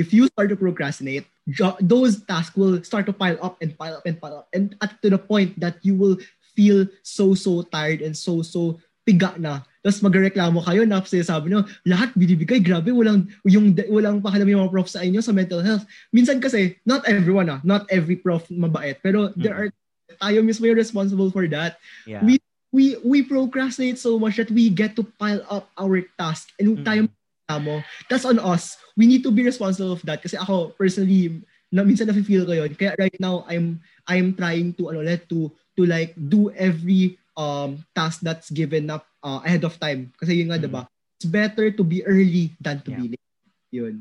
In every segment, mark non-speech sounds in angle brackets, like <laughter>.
if you start to procrastinate, jo- those tasks will start to pile up and pile up and pile up. And at to the point that you will feel so, so tired and so, so piga na. Tapos magreklamo kayo na sabi nyo, lahat binibigay, grabe, walang, yung, walang pakialam yung mga prof sa inyo sa mental health. Minsan kasi, not everyone ah, not every prof mabait, pero mm. there are, tayo mismo yung responsible for that. Yeah. We, we, we procrastinate so much that we get to pile up our task and mm. tayo mo. That's on us. We need to be responsible of that. Kasi ako, personally, na minsan na-feel ko yun. Kaya right now, I'm I'm trying to, ano, let to, to like, do every um task that's given up uh, ahead of time. Kasi yun nga, mm. diba? It's better to be early than to yeah. be late. Yun.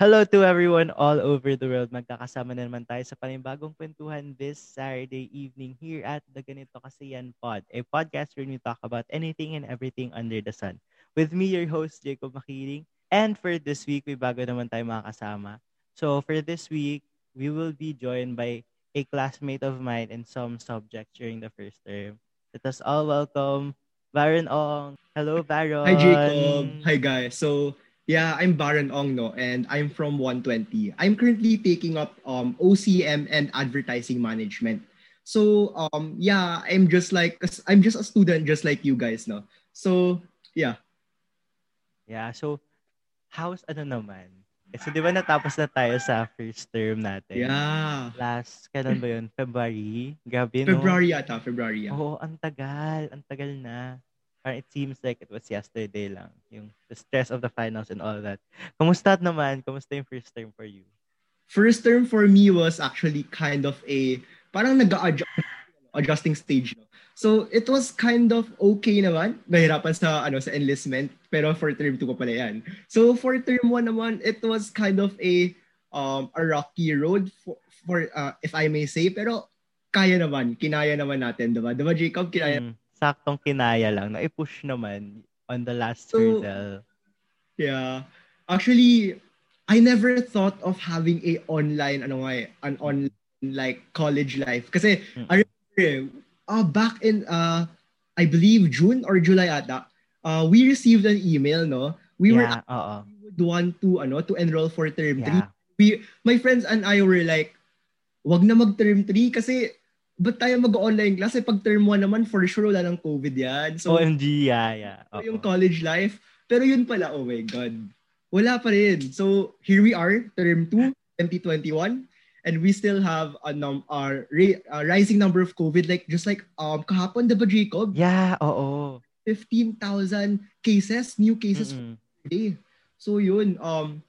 Hello to everyone all over the world. Magkakasama na naman tayo sa panibagong kwentuhan this Saturday evening here at the Ganito Kasi Yan Pod, a podcast where we talk about anything and everything under the sun. With me, your host, Jacob Makiling. And for this week, may bago naman tayo makakasama. So for this week, we will be joined by a classmate of mine in some subjects during the first term. Let us all welcome Baron Ong. Hello, Baron. Hi, Jacob. Hi, guys. So, Yeah, I'm Baron Ong, no, and I'm from 120. I'm currently taking up um, OCM and advertising management. So um, yeah, I'm just like I'm just a student, just like you guys, no. So yeah. Yeah. So how's ano naman? So di ba natapos na tayo sa first term natin? Yeah. Last, kailan ba yun? February? Gabi, no? February ata, February. Yeah. Oo, ang tagal. Ang tagal na. Or it seems like it was yesterday lang. Yung the stress of the finals and all that. Kumusta naman? Kumusta yung first term for you? First term for me was actually kind of a, parang nag-adjust adjusting stage. No? So, it was kind of okay naman. Nahirapan sa, ano, sa enlistment. Pero for term 2 pa pala yan. So, for term 1 naman, it was kind of a, um, a rocky road for, for uh, if I may say. Pero, kaya naman. Kinaya naman natin, diba? Diba, Jacob? Kinaya mm saktong kinaya lang na i-push naman on the last so, hurdle. Yeah. Actually, I never thought of having a online ano nga eh, an online like college life kasi mm-hmm. I remember uh, back in uh I believe June or July ata uh, we received an email no we yeah, were uh we would want to ano to enroll for term 3 yeah. we my friends and I were like wag na mag term 3 kasi ba't tayo mag-online class? Eh, pag term 1 naman, for sure, wala ng COVID yan. So, OMG, yeah, yeah. Uh-oh. Yung college life. Pero yun pala, oh my God. Wala pa rin. So, here we are, term 2, 2021. And we still have a num our uh, rising number of COVID. Like, just like um kahapon, diba, Jacob? Yeah, oo. 15,000 cases, new cases mm-hmm. per day. So, yun. Um,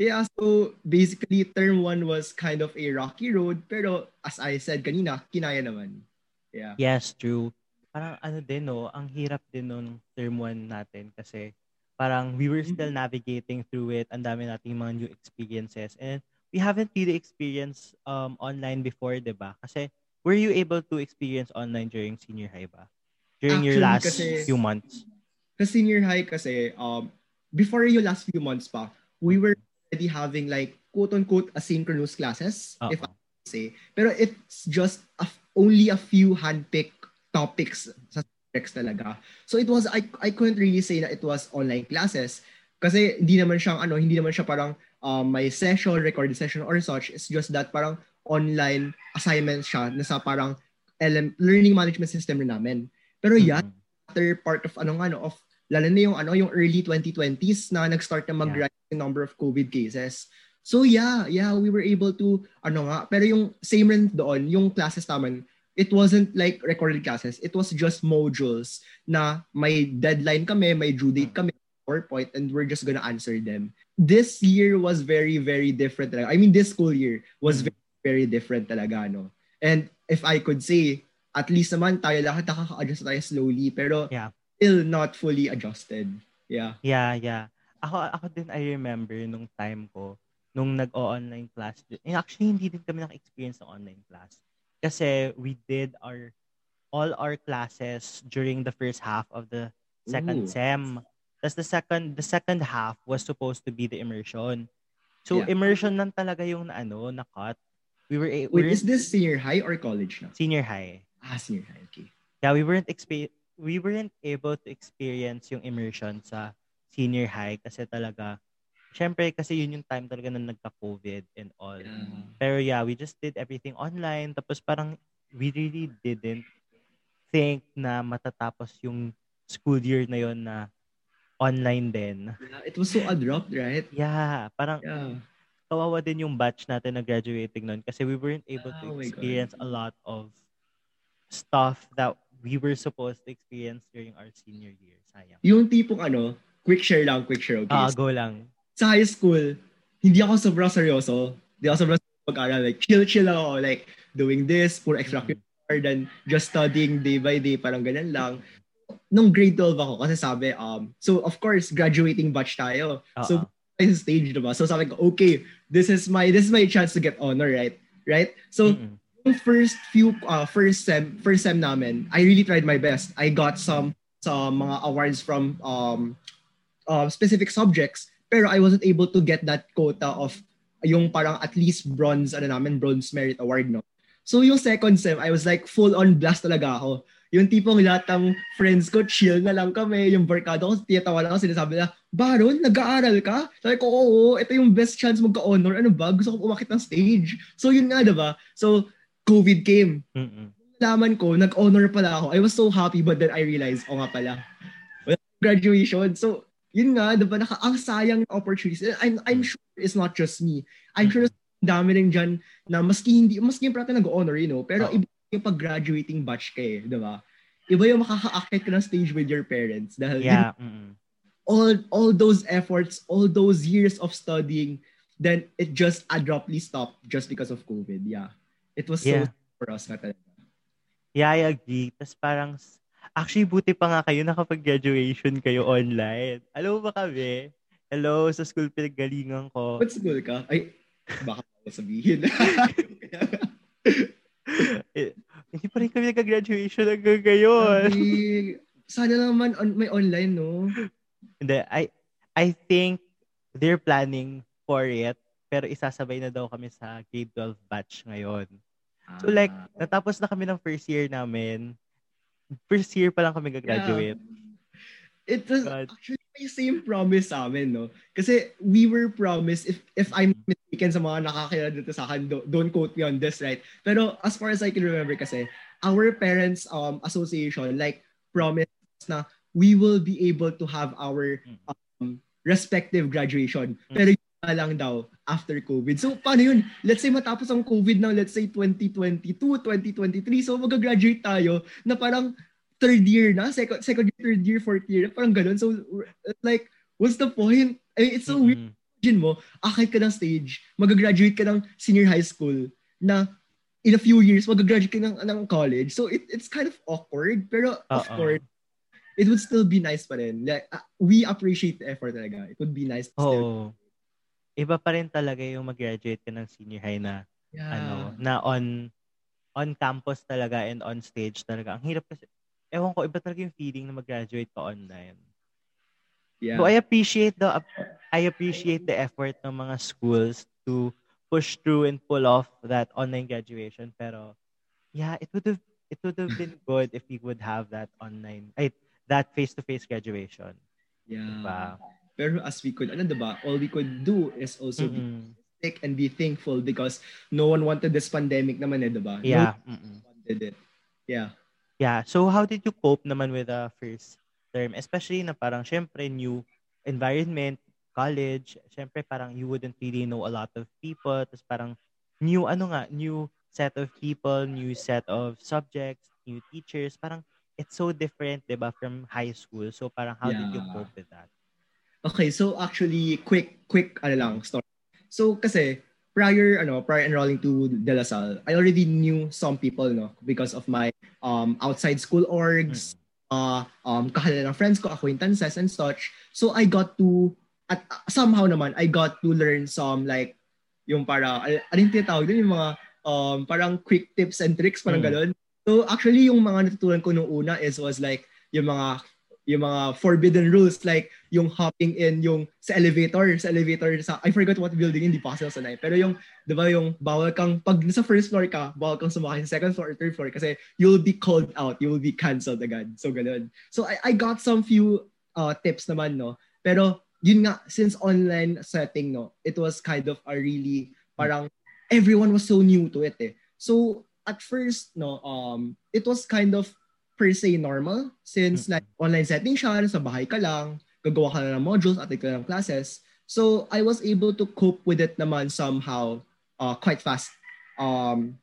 Yeah, so basically term one was kind of a rocky road, pero as I said kanina, kinaya naman. Yeah. Yes, true. Parang ano din, no, ang hirap din nung term one natin kasi parang we were still mm-hmm. navigating through it. Ang dami nating mga new experiences. And we haven't really experienced um, online before, di ba? Kasi were you able to experience online during senior high ba? During Actually, your last kasi, few months? Sa senior high kasi, um, before yung last few months pa, we were already having like quote-unquote asynchronous classes, Uh-oh. if I say. Pero it's just a, only a few handpicked topics sa subjects talaga. So it was, I, I couldn't really say that it was online classes kasi hindi naman siyang ano, hindi naman siya parang um, may session, recorded session or such. It's just that parang online assignments siya na sa parang LM, learning management system rin namin. Pero mm-hmm. yeah, other part of ano ano of lalo na yung ano yung early 2020s na nag-start na mag-rise yeah. number of COVID cases. So yeah, yeah, we were able to ano nga, pero yung same rin doon, yung classes naman, it wasn't like recorded classes. It was just modules na may deadline kami, may due date kami, PowerPoint, and we're just gonna answer them. This year was very, very different talaga. I mean, this school year was mm. very, very different talaga, no? And if I could say, at least naman tayo lahat nakaka-adjust tayo slowly, pero yeah still not fully adjusted. Yeah. Yeah, yeah. Ako, ako din I remember nung time ko, nung nag-online class. And actually, hindi din kami naka-experience ng online class. Kasi we did our, all our classes during the first half of the second Ooh. sem. Tapos the second, the second half was supposed to be the immersion. So, yeah. immersion lang talaga yung ano, na-cut. We were, we Wait, is this senior high or college na? Senior high. Ah, senior high, okay. yeah, we weren't exp- we weren't able to experience yung immersion sa senior high kasi talaga syempre kasi yun yung time talaga na nagka-COVID and all. Yeah. Pero yeah, we just did everything online tapos parang we really didn't think na matatapos yung school year na yon na online din. Yeah, it was so abrupt, right? Yeah, parang yeah. kawawa din yung batch natin na graduating noon kasi we weren't able to oh experience a lot of stuff that we were supposed to experience during our senior year. Sayang. Yung tipong ano, quick share lang, quick share. Okay? Ah, go lang. Sa high school, hindi ako sobrang seryoso. Hindi ako sobrang pag-aral. Like, chill-chill ako. Like, doing this, for extracurricular mm-hmm. than just studying day by day. Parang ganyan lang. Nung grade 12 ako, kasi sabi, um, so of course, graduating batch tayo. Uh-huh. So, stage, diba? So sabi ko, okay, this is my this is my chance to get honor, right? Right? So, mm-hmm yung first few uh, first sem first sem namin, I really tried my best. I got some some mga awards from um uh, specific subjects, pero I wasn't able to get that quota of yung parang at least bronze ano namin bronze merit award no. So yung second sem, I was like full on blast talaga ako. Yung tipong lahat ng friends ko, chill na lang kami. Yung barkada ko, tiyatawa lang ako, sinasabi na, Baron, nag-aaral ka? Sabi ko, oo, ito yung best chance magka-honor. Ano ba? Gusto ko umakit ng stage. So yun nga, diba? So COVID came. Mm-mm. Laman ko, nag-honor pala ako. I was so happy but then I realized, oh nga pala, graduation. So, yun nga, diba, naka, ang sayang opportunities. I'm, I'm sure it's not just me. I'm sure dami rin dyan na maski hindi, maski yung prata nag-honor, you know, pero oh. iba yung pag-graduating batch kay, eh, di ba? Iba yung makaka-akit ka ng stage with your parents. Dahil yeah. Yun, all, all those efforts, all those years of studying, then it just abruptly stopped just because of COVID. Yeah. It was yeah. so for us na talaga. Yeah, I agree. Tapos parang, actually, buti pa nga kayo nakapag-graduation kayo online. Alam mo ba kami? Hello, sa school pinagalingan ko. What school ka? Ay, baka pa sabihin. <laughs> eh, hindi pa rin kami nag-graduation hanggang ngayon. Ay, sana naman on, may online, no? Hindi, I, I think they're planning for it pero isasabay na daw kami sa grade 12 batch ngayon. So like, ah. natapos na kami ng first year namin. First year pa lang kami gagraduate. Yeah. It was God. actually the same promise sa amin, no? Kasi we were promised, if if I'm mistaken sa mga nakakilala dito sa akin, don't quote me on this, right? Pero as far as I can remember kasi, our parents um association like promised na we will be able to have our hmm. um, respective graduation. Hmm. Pero lang daw after COVID. So, paano yun? Let's say matapos ang COVID ng let's say 2022, 2023. So, mag-graduate tayo na parang third year na, second, second year, third year, fourth year, parang ganun. So, like, what's the point? I mean, it's so mm-hmm. weird. Imagine mo, akit ka ng stage, mag-graduate ka ng senior high school na in a few years, mag-graduate ka ng, ng college. So, it, it's kind of awkward. Pero, Uh-oh. of course, it would still be nice pa rin. Like, uh, we appreciate the effort talaga. It would be nice to oh. still iba pa rin talaga yung mag-graduate ka ng senior high na yeah. ano, na on on campus talaga and on stage talaga. Ang hirap kasi ewan ko iba talaga yung feeling na mag-graduate ka online. Yeah. So I appreciate the I appreciate the effort ng mga schools to push through and pull off that online graduation pero yeah, it would have it would have been <laughs> good if we would have that online ay, that face-to-face graduation. Yeah. Diba? Pero as we could, ano diba, all we could do is also mm-hmm. be sick and be thankful because no one wanted this pandemic naman eh, diba? Yeah. No wanted it. Yeah. Yeah. So how did you cope naman with the first term? Especially na parang syempre new environment, college, syempre parang you wouldn't really know a lot of people. Tapos parang new, ano nga, new set of people, new set of subjects, new teachers. Parang it's so different, di ba, from high school. So parang how yeah. did you cope with that? Okay, so actually quick quick ano lang story. So kasi prior ano prior enrolling to De La Salle, I already knew some people no because of my um outside school orgs, mm. uh um kahalala ng friends ko, acquaintances and such. So I got to at uh, somehow naman I got to learn some like yung para ano yung tinatawag din yung mga um parang quick tips and tricks parang mm. gano'n. So actually yung mga natutunan ko nung una is was like yung mga yung mga forbidden rules like yung hopping in yung sa elevator, sa elevator sa I forgot what building hindi pa kasi sanay. Pero yung 'di ba yung bawal kang pag sa first floor ka, bawal kang sumakay sa second floor or third floor kasi you'll be called out, you will be canceled agad. So ganun. So I I got some few uh, tips naman no. Pero yun nga since online setting no, it was kind of a really parang everyone was so new to it eh. So at first no um it was kind of per se normal since mm-hmm. like online setting siya, sa bahay ka lang, gagawa ka na ng modules, attend ka ng classes. So I was able to cope with it naman somehow uh, quite fast. Um,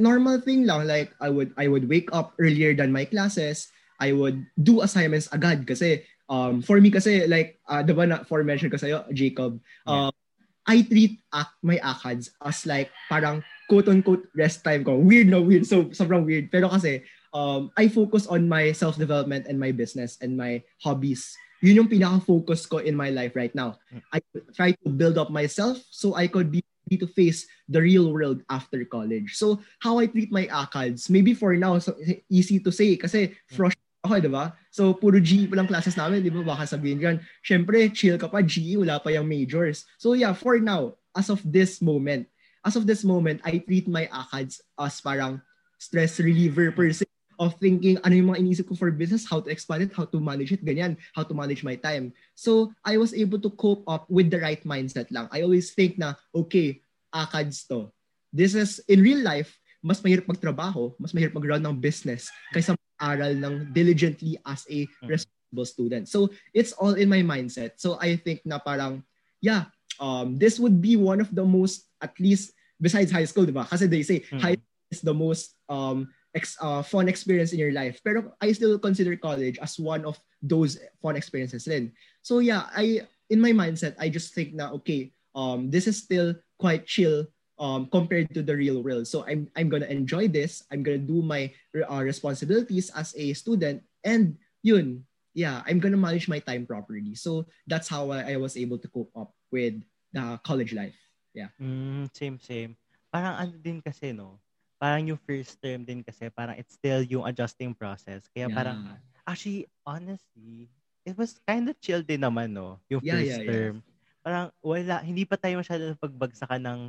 normal thing lang like I would I would wake up earlier than my classes. I would do assignments agad kasi um, for me kasi like uh, diba na for mention ko sa'yo, Jacob, uh, yeah. I treat ac- my ACADS as like parang quote-unquote rest time ko. Weird no? Weird. So, sobrang weird. Pero kasi um, I focus on my self-development and my business and my hobbies. Yun yung pinaka-focus ko in my life right now. I try to build up myself so I could be ready to face the real world after college. So, how I treat my ACADS, maybe for now, so easy to say kasi fresh ako, di ba? So, puro GE pa lang classes namin, di ba? Baka sabihin yan, syempre, chill ka pa, GE, wala pa yung majors. So, yeah, for now, as of this moment, as of this moment, I treat my ACADS as parang stress reliever per se of thinking ano yung mga iniisip ko for business, how to expand it, how to manage it, ganyan, how to manage my time. So, I was able to cope up with the right mindset lang. I always think na, okay, ACADS to. This is, in real life, mas mahirap magtrabaho, mas mahirap mag-run ng business kaysa mag-aral ng diligently as a hmm. responsible student. So, it's all in my mindset. So, I think na parang, yeah, um, this would be one of the most, at least, besides high school, di ba? Kasi they say, mm-hmm. high is the most um, ex, uh, fun experience in your life. Pero I still consider college as one of those fun experiences then. So yeah, I in my mindset, I just think now, okay, um, this is still quite chill um, compared to the real world. So I'm I'm gonna enjoy this. I'm gonna do my uh, responsibilities as a student, and yun, yeah, I'm gonna manage my time properly. So that's how I, I was able to cope up with the college life. Yeah. Mm, same same. Parang ano din kasi no, parang yung first term din kasi parang it's still yung adjusting process. Kaya yeah. parang actually honestly, it was kind of chill din naman no, yung yeah, first yeah, term. Yeah. Parang wala hindi pa tayo masyado pagbagsakan ng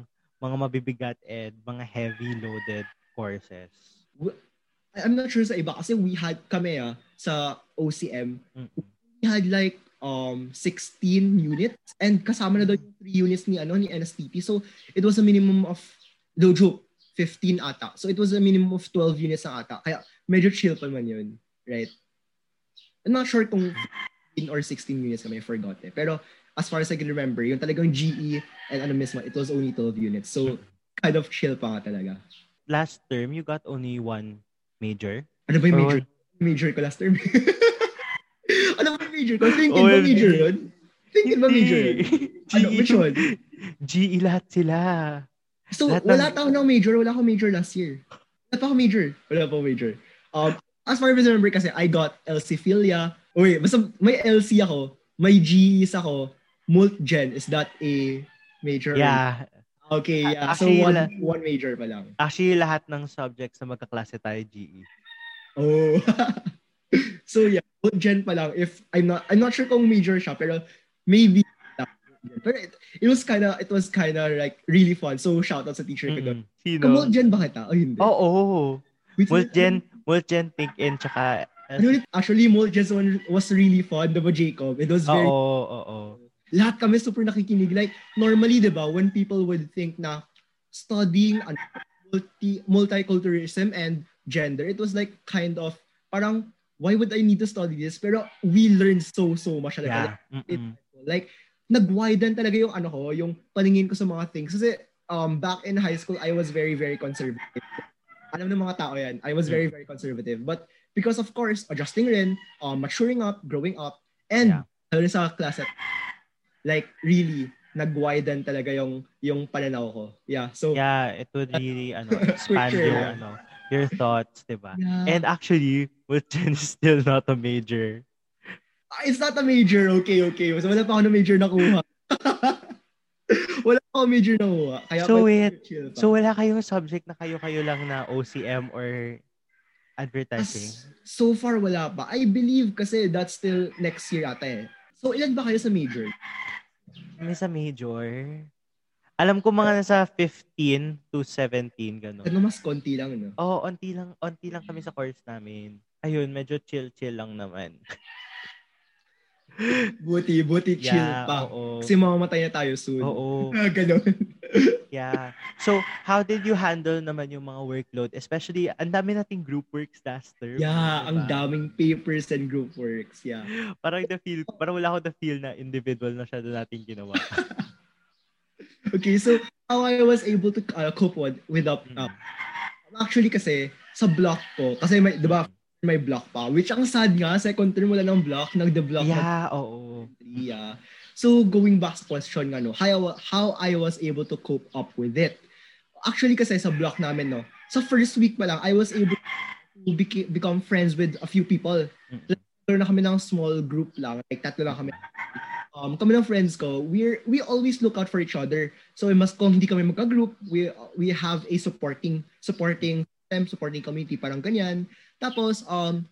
mga mabibigat and mga heavy loaded courses. I'm not sure sa iba kasi we had kami ah, sa OCM. Mm-hmm. We had like um 16 units and kasama na doon yung 3 units ni ano ni NSTP. So it was a minimum of dojo 15 ata. So it was a minimum of 12 units na ata. Kaya medyo chill pa man yun. Right? I'm not sure kung 15 or 16 units kami, I forgot eh. Pero as far as I can remember, yung talagang GE and ano mismo, it was only 12 units. So kind of chill pa nga talaga. Last term, you got only one major? Ano ba yung major? Or... Major ko last term. <laughs> ano ba yung major ko? Thinking oh, ba major yun? Thinking ba major yun? Ano, which one? GE lahat sila. So, Lahat wala ng... ng major. Wala akong major last year. Wala pa ako major. Wala pa major. Um, as far as I remember kasi, I got LC Philia. Uy, basta may LC ako. May GEs ako. Mult Gen. Is that a major? Yeah. Okay, yeah. Actually, so, one, one major pa lang. Actually, lahat ng subjects na magkaklase tayo, GE. Oh. <laughs> so, yeah. Mult Gen pa lang. If, I'm not, I'm not sure kung major siya, pero maybe But it, it was kind of it was kind of like really fun. So shout out sa teacher ko doon. Sino? Kamol Jen ba kita? Oh, hindi. Oo. Oh, oh. Mulgen, Mulgen Think In tsaka ano, actually, Mulgen's one was really fun, diba, Jacob? It was very... Oo, oo, oo. Lahat kami super nakikinig. Like, normally, diba, when people would think na studying ano, multi, multiculturalism and gender, it was like kind of, parang, why would I need to study this? Pero we learned so, so much. Like, yeah. it, like nag-widen talaga yung ano ko, yung paningin ko sa mga things. Kasi um, back in high school, I was very, very conservative. Alam ng mga tao yan, I was very, very conservative. But because of course, adjusting rin, um, maturing up, growing up, and yeah. sa klase, like really, nag-widen talaga yung yung pananaw ko. Yeah. So Yeah, it would really ano <laughs> expand sure, your yeah. ano your thoughts, 'di ba? Yeah. And actually, which is still not a major it's not a major. Okay, okay. So, wala pa ako na major nakuha. <laughs> wala pa ako major nakuha. Kaya so, wait. So, wala kayong subject na kayo-kayo lang na OCM or advertising? As, so far, wala pa. I believe kasi that's still next year ata eh. So, ilan ba kayo sa major? Kami sa major? Alam ko mga nasa 15 to 17, gano'n. Ano mas konti lang, no? Oo, oh, onti lang, onti lang kami sa course namin. Ayun, medyo chill-chill lang naman. <laughs> buti, buti chill yeah, pa. Oo. Kasi mamamatay na tayo soon. Oo. <laughs> Ganon. <laughs> yeah. So, how did you handle naman yung mga workload? Especially, ang dami nating group works last term. Yeah, diba? ang daming papers and group works. Yeah. <laughs> parang the feel, parang wala ako the feel na individual na siya na nating ginawa. okay, so how I was able to uh, cope with, with up, uh, actually kasi sa block ko, kasi may, di ba, may block pa. Which ang sad nga, second term wala ng block, nagde-block Yeah, oo. Yeah. So going back sa question nga, no, how, how I was able to cope up with it. Actually kasi sa block namin, no, sa first week pa lang, I was able to beca- become friends with a few people. Mm-hmm. na kami ng small group lang, like tatlo lang kami. Um, kami ng friends ko, we we always look out for each other. So mas kung hindi kami magka-group, we we have a supporting supporting them, supporting community, parang ganyan. Tapos, um,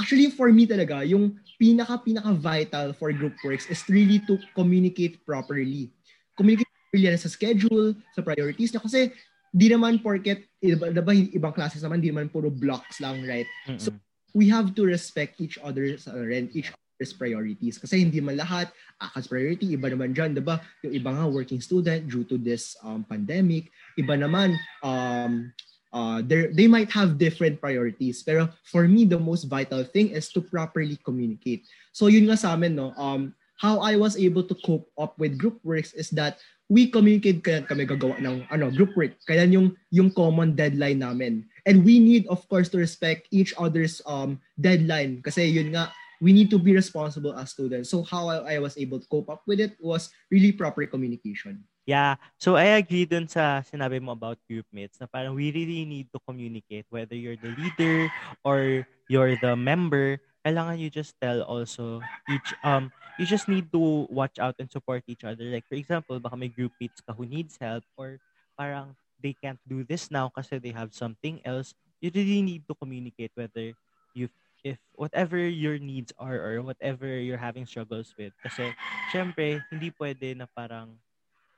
actually for me talaga, yung pinaka-pinaka-vital for group works is really to communicate properly. Communicate properly sa schedule, sa priorities niya. Kasi di naman porket, iba, diba, ibang classes naman, di naman puro blocks lang, right? Mm-mm. So, we have to respect each other's uh, each other's priorities. Kasi hindi man lahat akas priority, iba naman dyan, diba? Yung iba nga working student due to this um, pandemic, iba naman um, uh, they might have different priorities. Pero for me, the most vital thing is to properly communicate. So yun nga sa amin, no, um, how I was able to cope up with group works is that we communicate kaya kami gagawa ng ano group work. Kaya yung yung common deadline namin. And we need of course to respect each other's um deadline kasi yun nga we need to be responsible as students. So how I, I was able to cope up with it was really proper communication. Yeah. So I agree dun sa sinabi mo about group mates na parang we really need to communicate whether you're the leader or you're the member. Kailangan you just tell also each um you just need to watch out and support each other. Like for example, baka may group mates ka who needs help or parang they can't do this now kasi they have something else. You really need to communicate whether you if whatever your needs are or whatever you're having struggles with. Kasi syempre hindi pwede na parang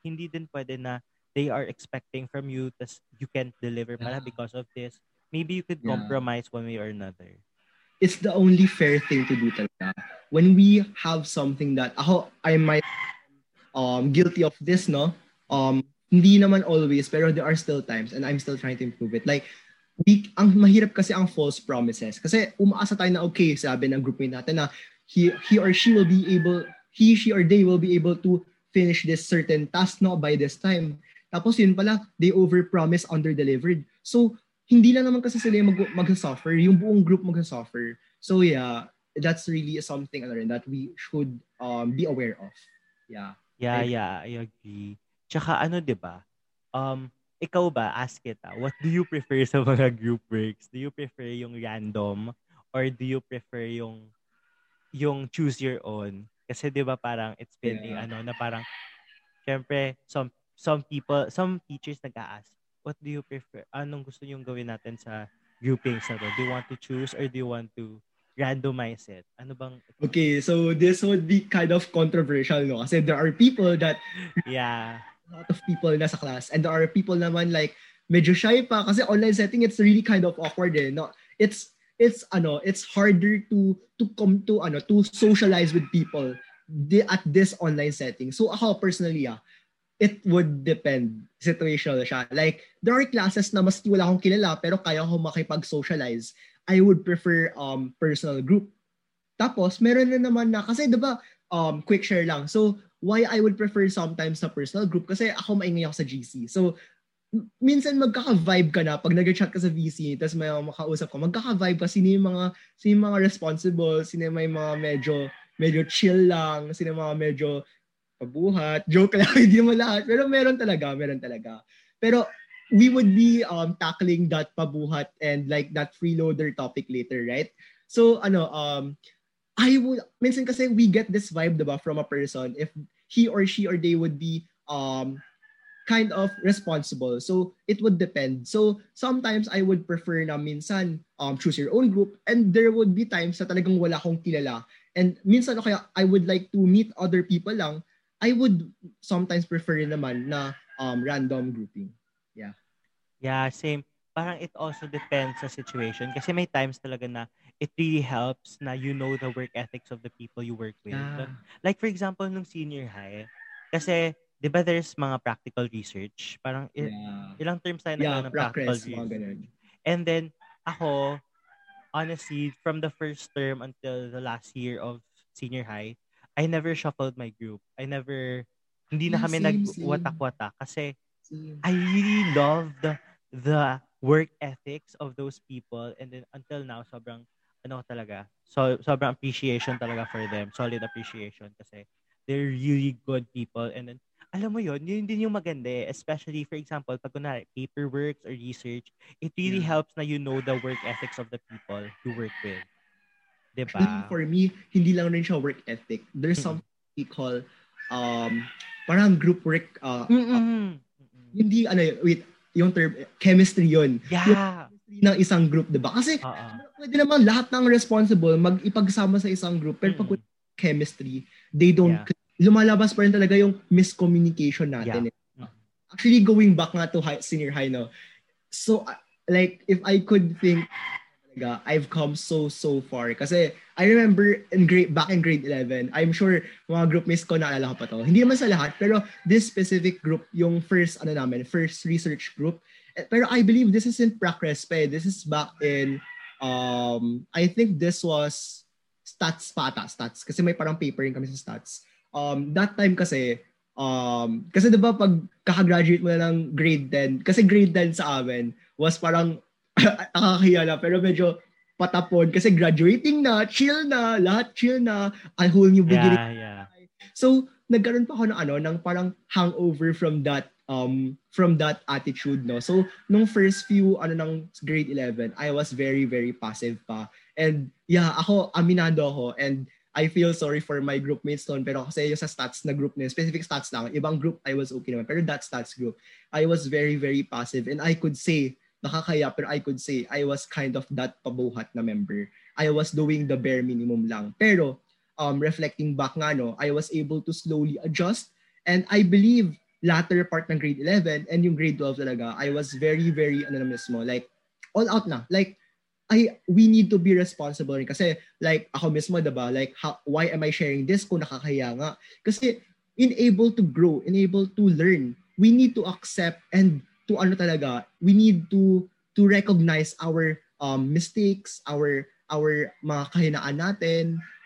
hindi din pwede na they are expecting from you tas you can't deliver pala yeah. because of this. Maybe you could yeah. compromise one way or another. It's the only fair thing to do talaga. When we have something that ako I might um guilty of this no. Um hindi naman always pero there are still times and I'm still trying to improve it. Like we, ang mahirap kasi ang false promises. Kasi umaasa tayo na okay, sabi ng group natin na he, he or she will be able, he, she or they will be able to finish this certain task no by this time. Tapos yun pala, they overpromise, under-delivered. So, hindi lang naman kasi sila yung mag- mag-suffer, yung buong group mag-suffer. So yeah, that's really something ano rin that we should um, be aware of. Yeah. Yeah, I, yeah, I agree. Tsaka ano, 'di ba? Um ikaw ba, ask kita, what do you prefer sa mga group works? Do you prefer yung random or do you prefer yung yung choose your own? Kasi 'di ba parang it's been yeah. ano na parang syempre some some people, some teachers nag-ask, what do you prefer? Anong gusto niyo gawin natin sa groupings na to? Do you want to choose or do you want to randomize it? Ano bang Okay, so this would be kind of controversial no kasi there are people that <laughs> yeah, a lot of people na sa class and there are people naman like medyo shy pa kasi online setting it's really kind of awkward eh. No, it's it's ano, it's harder to to come to ano, to socialize with people at this online setting. So ako personally ah, it would depend. Situational siya. Like, there are classes na mas wala akong kilala pero kaya ko makipag-socialize. I would prefer um personal group. Tapos, meron na naman na, kasi 'di ba um, quick share lang. So, why I would prefer sometimes sa personal group kasi ako maingay ako sa GC. So, minsan magkaka-vibe ka na pag nag-chat ka sa VC tapos may makausap ka, magkaka-vibe ka sino yung mga sino yung mga responsible, sino yung may mga medyo medyo chill lang, sino yung mga medyo pabuhat. Joke lang, <laughs> hindi mo lahat. Pero meron talaga, meron talaga. Pero we would be um, tackling that pabuhat and like that freeloader topic later, right? So, ano, um, I would, minsan kasi we get this vibe, diba, from a person if he or she or they would be um, kind of responsible. So it would depend. So sometimes I would prefer na minsan um, choose your own group and there would be times na talagang wala akong kilala. And minsan kaya I would like to meet other people lang. I would sometimes prefer naman na um, random grouping. Yeah. Yeah, same. Parang it also depends sa situation. Kasi may times talaga na it really helps na you know the work ethics of the people you work with. Yeah. Like for example, nung senior high, kasi 'di ba there's mga practical research? Parang il- yeah. ilang terms tayo yeah, ng practical research. And then ako honestly from the first term until the last year of senior high, I never shuffled my group. I never hindi na kami nagwatak-watak kasi same. I really love the the work ethics of those people and then until now sobrang ano talaga so sobrang appreciation talaga for them solid appreciation kasi they're really good people and then alam mo yon yun din yung maganda eh. Especially, for example, pag kunwari, paperwork or research, it really yeah. helps na you know the work ethics of the people you work with. Diba? For me, hindi lang rin siya work ethic. There's mm-hmm. something we call um, parang group work. Uh, mm-hmm. uh, hindi, ano, wait, yung term, chemistry yon Yeah. Yung chemistry ng isang group, diba? Kasi, uh-uh. pwede naman lahat ng responsible mag-ipagsama sa isang group. Pero mm-hmm. pag chemistry, they don't yeah lumalabas pa rin talaga yung miscommunication natin. Yeah. Eh. Actually, going back nga to high, senior high, no? So, uh, like, if I could think, talaga, I've come so, so far. Kasi, I remember in grade, back in grade 11, I'm sure mga group mates ko naalala ko pa to. Hindi naman sa lahat, pero this specific group, yung first, ano namin, first research group. Eh, pero I believe this isn't Pracres pa eh. This is back in, um, I think this was stats pa ata, stats. Kasi may parang paper rin kami sa stats um, that time kasi, um, kasi diba pag kakagraduate mo na ng grade 10, kasi grade 10 sa amin was parang <laughs> nakakahiya na, pero medyo patapon kasi graduating na, chill na, lahat chill na, a whole new beginning. Yeah, yeah. So, nagkaroon pa ako ng ano, ng parang hangover from that um from that attitude no so nung first few ano ng grade 11 I was very very passive pa and yeah ako aminado ako and I feel sorry for my group mates noon. Pero kasi yung sa stats na group na specific stats lang, ibang group I was okay naman. Pero that stats group, I was very, very passive. And I could say, nakakaya, pero I could say, I was kind of that pabuhat na member. I was doing the bare minimum lang. Pero, um, reflecting back nga, no, I was able to slowly adjust. And I believe, latter part ng grade 11 and yung grade 12 talaga, I was very, very, ano na mismo, like, all out na. Like, I we need to be responsible rin. Kasi like ako mismo 'di ba? Like how, why am I sharing this kung nakakahiya nga? Kasi enable to grow enable to learn. We need to accept and to ano talaga we need to to recognize our um, mistakes our our mga kahinaan natin.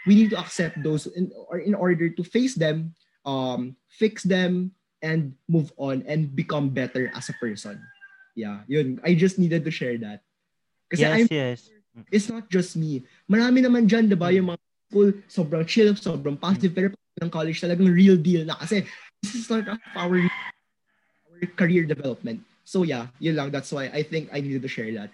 We need to accept those in, or in order to face them um fix them and move on and become better as a person. Yeah yun. I just needed to share that kasi yes, I'm, yes. It's not just me. Marami naman dyan, diba, yung mga school, sobrang chill, sobrang positive, pero ng college talagang real deal na kasi this is of our, our career development. So yeah, yun lang. That's why I think I needed to share that.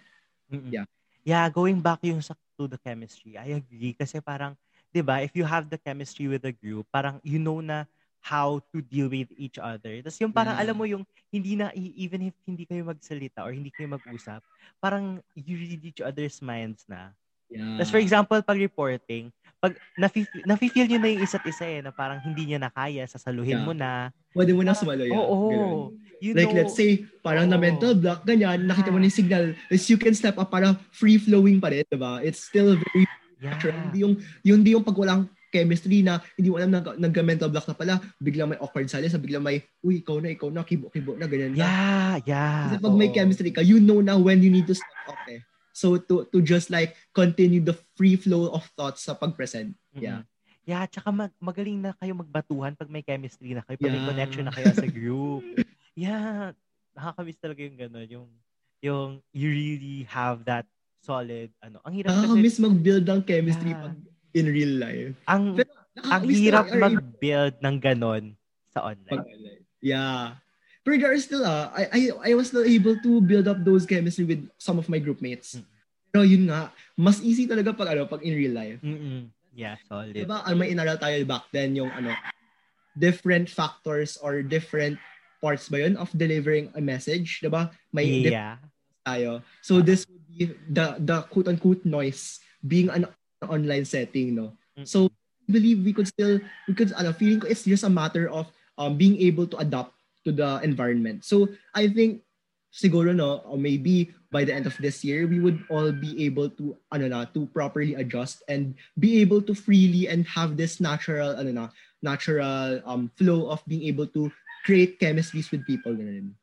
Mm-mm. Yeah. Yeah, going back yung sa to the chemistry, I agree. Kasi parang, di ba, if you have the chemistry with the group, parang you know na how to deal with each other. Tapos yung parang yeah. alam mo yung hindi na even if hindi kayo magsalita or hindi kayo mag-usap, parang you read each other's minds na. Yeah. Tapos for example, pag reporting, pag nafi-feel niyo na yung isa't isa eh, na parang hindi niya na kaya, sasaluhin yeah. mo na. Pwede mo na sumalo yan. Oo. Oh, You like know, let's say, parang oh. na mental block, ganyan, nakita mo na yung signal, is you can step up para free-flowing pa rin, diba? It's still very yeah. Hindi yung, yung, hindi yung pag walang chemistry na hindi mo alam na nag-mental block na pala, biglang may awkward silence, biglang may, uy, ikaw na, ikaw na, kibo-kibo na, ganyan na. Yeah, yeah. Kasi pag may chemistry ka, you know na when you need to stop off eh. So to to just like continue the free flow of thoughts sa pag-present. Yeah. Mm-hmm. Yeah, tsaka mag- magaling na kayo magbatuhan pag may chemistry na kayo, pag yeah. may connection na kayo sa group. <laughs> yeah, nakakamiss talaga yung gano'n, yung yung you really have that solid ano. Ang hirap Nakakamiss mag-build ng chemistry yeah. pag in real life. Ang Pero, ang hirap mag-build ng ganon sa online. online. Yeah. But there still, uh, I, I, I was still able to build up those chemistry with some of my group mates. Mm. Pero yun nga, mas easy talaga pag, ano, pag in real life. Mm-mm. Yeah, solid. Diba, ano, may inaral tayo back then yung ano, different factors or different parts ba yun of delivering a message, 'di ba? May yeah. tayo. So this would be the the quote unquote noise being an online setting, no. So I believe we could still we could ano, feeling ko it's just a matter of um, being able to adapt to the environment. So I think siguro no or maybe by the end of this year we would all be able to ano na to properly adjust and be able to freely and have this natural ano na natural um flow of being able to create chemistries with people ganun.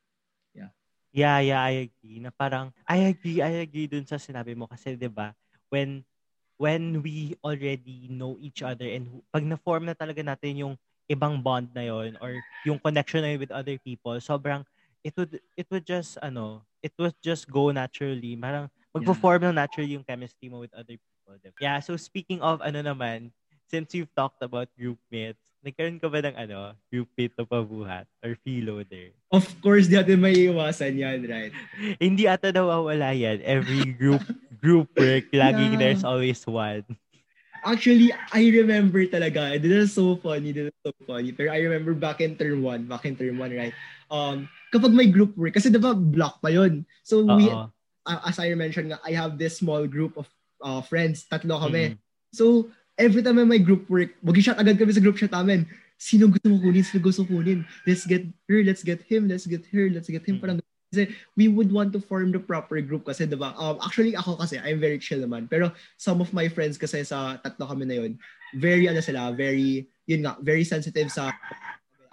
Yeah. Yeah, yeah, I agree. Na parang I agree, I agree dun sa sinabi mo kasi 'di ba when when we already know each other and pag na-form na talaga natin yung ibang bond na yon or yung connection na yun with other people, sobrang it would it would just ano, it would just go naturally. Parang magpo-form yeah. na naturally yung chemistry mo with other people. Diba? Yeah, so speaking of ano naman, since you've talked about group mates, nagkaroon ka ba ng ano, group mate na pabuhat or freeloader? Of course, di natin may iwasan yan, right? <laughs> Hindi ata nawawala yan. Every group <laughs> group work, laging yeah. there's always one. Actually, I remember talaga. This is so funny. This is so funny. Pero I remember back in term 1, back in term 1, right? Um, kapag may group work, kasi diba block pa yon So Uh-oh. we, uh, as I mentioned nga, I have this small group of uh, friends. Tatlo kami. Mm-hmm. So, every time may group work, mag-shot agad kami sa group chat namin. Sino gusto mo kunin? Sino gusto kunin? Let's get her, let's get him, let's get her, let's get him. Parang kasi we would want to form the proper group kasi diba? Um, actually ako kasi, I'm very chill naman. Pero some of my friends kasi sa tatlo kami na yun, very ano sila, very, yun nga, very sensitive sa,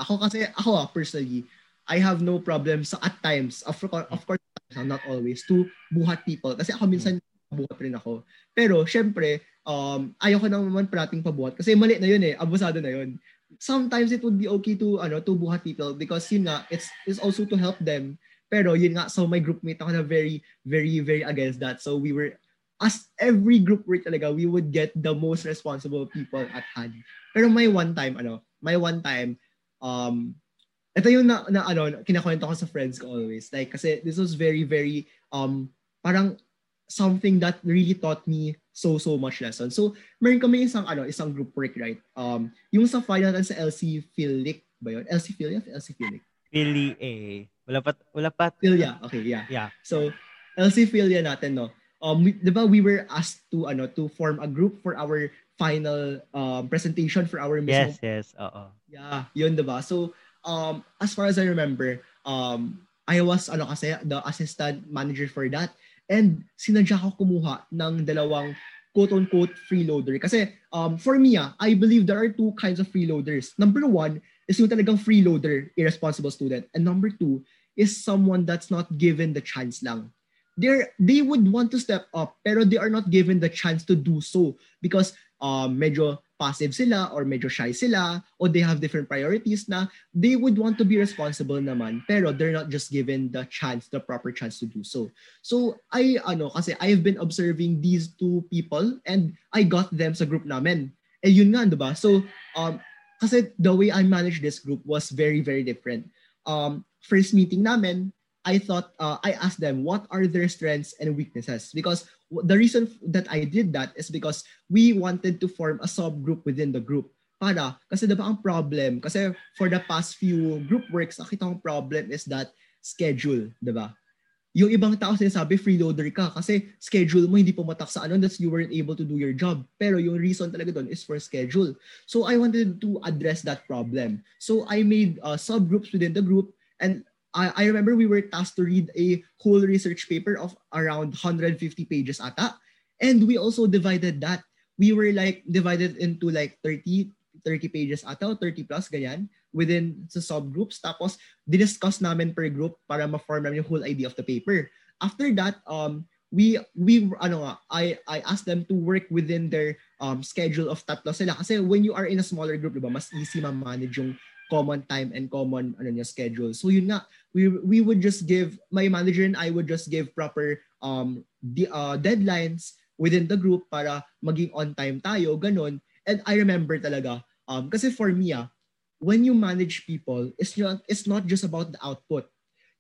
ako kasi, ako ah, personally, I have no problem sa at times, of, of course, not always, to buhat people. Kasi ako minsan, buhat rin ako. Pero, syempre, um, ayoko naman parating pabuhat kasi mali na yun eh, abusado na yun. Sometimes it would be okay to ano to buhat people because yun nga, it's, it's also to help them. Pero yun nga, so my groupmate ako na very, very, very against that. So we were, as every group work talaga, we would get the most responsible people at hand. Pero may one time, ano, may one time, um, ito yung na, na ano, kinakwento ko sa friends ko always. Like, kasi this was very, very, um, parang something that really taught me so, so much lesson. So, meron kami isang, ano, isang group work, right? Um, yung sa final sa LC Philic ba yun? LC Philia? LC Philic? Philly A. Wala pa, wala pa. Philia, okay, yeah. Yeah. So, LC Philia natin, no? Um, we, di ba we were asked to, ano, to form a group for our final um, presentation for our mismo. Yes, yes, oo. Yeah, yun, di ba? So, um, as far as I remember, um, I was ano kasi the assistant manager for that and sinadya ko kumuha ng dalawang quote-unquote freeloader. Kasi um, for me, ah, I believe there are two kinds of freeloaders. Number one is yung talagang freeloader, irresponsible student. And number two is someone that's not given the chance lang. They're, they would want to step up pero they are not given the chance to do so because um, medyo passive sila or medyo shy sila or they have different priorities na they would want to be responsible naman pero they're not just given the chance, the proper chance to do so. So I ano kasi I've been observing these two people and I got them sa group namin. Eh yun nga, 'di ba? So um kasi the way I managed this group was very very different. Um first meeting namin, I thought uh, I asked them what are their strengths and weaknesses because the reason that I did that is because we wanted to form a subgroup within the group. Para, kasi diba ang problem, kasi for the past few group works, nakita kong problem is that schedule, diba? Yung ibang tao sinasabi, freeloader ka kasi schedule mo hindi pumatak sa ano that's you weren't able to do your job. Pero yung reason talaga doon is for schedule. So I wanted to address that problem. So I made uh, subgroups within the group and I, I remember we were tasked to read a whole research paper of around 150 pages ata. And we also divided that. We were like divided into like 30 30 pages ata 30 plus ganyan within sa subgroups. Tapos diniscuss namin per group para ma-form namin yung whole idea of the paper. After that, um, we we ano nga, I I asked them to work within their um schedule of tatlo sila kasi when you are in a smaller group, diba, mas easy ma-manage yung common time and common ano niya schedule. So yun nga, we we would just give my manager and I would just give proper um the uh, deadlines within the group para maging on time tayo, ganun. And I remember talaga um kasi for me ah, when you manage people, it's not it's not just about the output.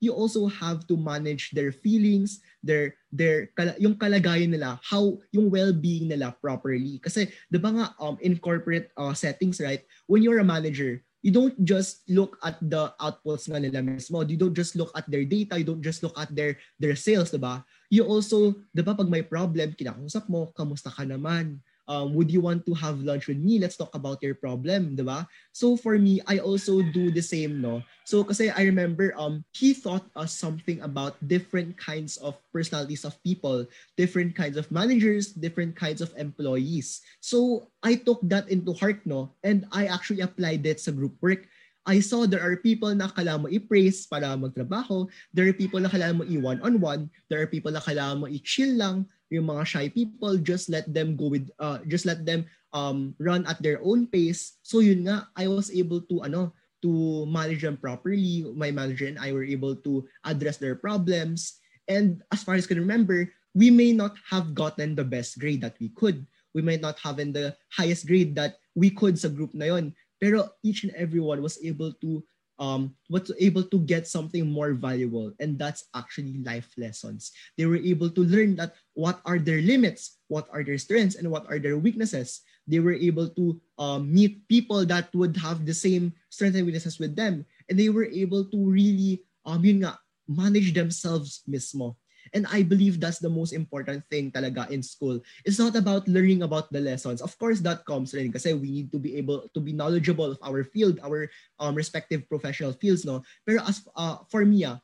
You also have to manage their feelings, their their yung kalagayan nila, how yung well-being nila properly. Kasi 'di ba nga um in corporate uh, settings, right? When you're a manager, you don't just look at the outputs nga nila mismo. You don't just look at their data, you don't just look at their their sales, 'di ba? You also, 'di ba, pag may problem, kinakausap mo, kamusta ka naman? Um, would you want to have lunch with me? Let's talk about your problem, di ba? So for me, I also do the same, no? So kasi I remember um, he taught us something about different kinds of personalities of people, different kinds of managers, different kinds of employees. So I took that into heart, no? And I actually applied it sa group work. I saw there are people na kailangan mo i-praise para magtrabaho. There are people na kailangan mo i-one-on-one. There are people na kailangan mo i-chill lang yung mga shy people, just let them go with, uh, just let them um, run at their own pace. So yun nga, I was able to, ano, to manage them properly. My manager and I were able to address their problems. And as far as I can remember, we may not have gotten the best grade that we could. We might not have in the highest grade that we could sa group na yon. Pero each and everyone was able to um, was able to get something more valuable. And that's actually life lessons. They were able to learn that what are their limits, what are their strengths, and what are their weaknesses. They were able to um, meet people that would have the same strengths and weaknesses with them. And they were able to really um, yun nga, manage themselves mismo. And I believe that's the most important thing talaga in school. It's not about learning about the lessons. Of course, that comes rin kasi we need to be able to be knowledgeable of our field, our um, respective professional fields. No? Pero as uh, for me, ah,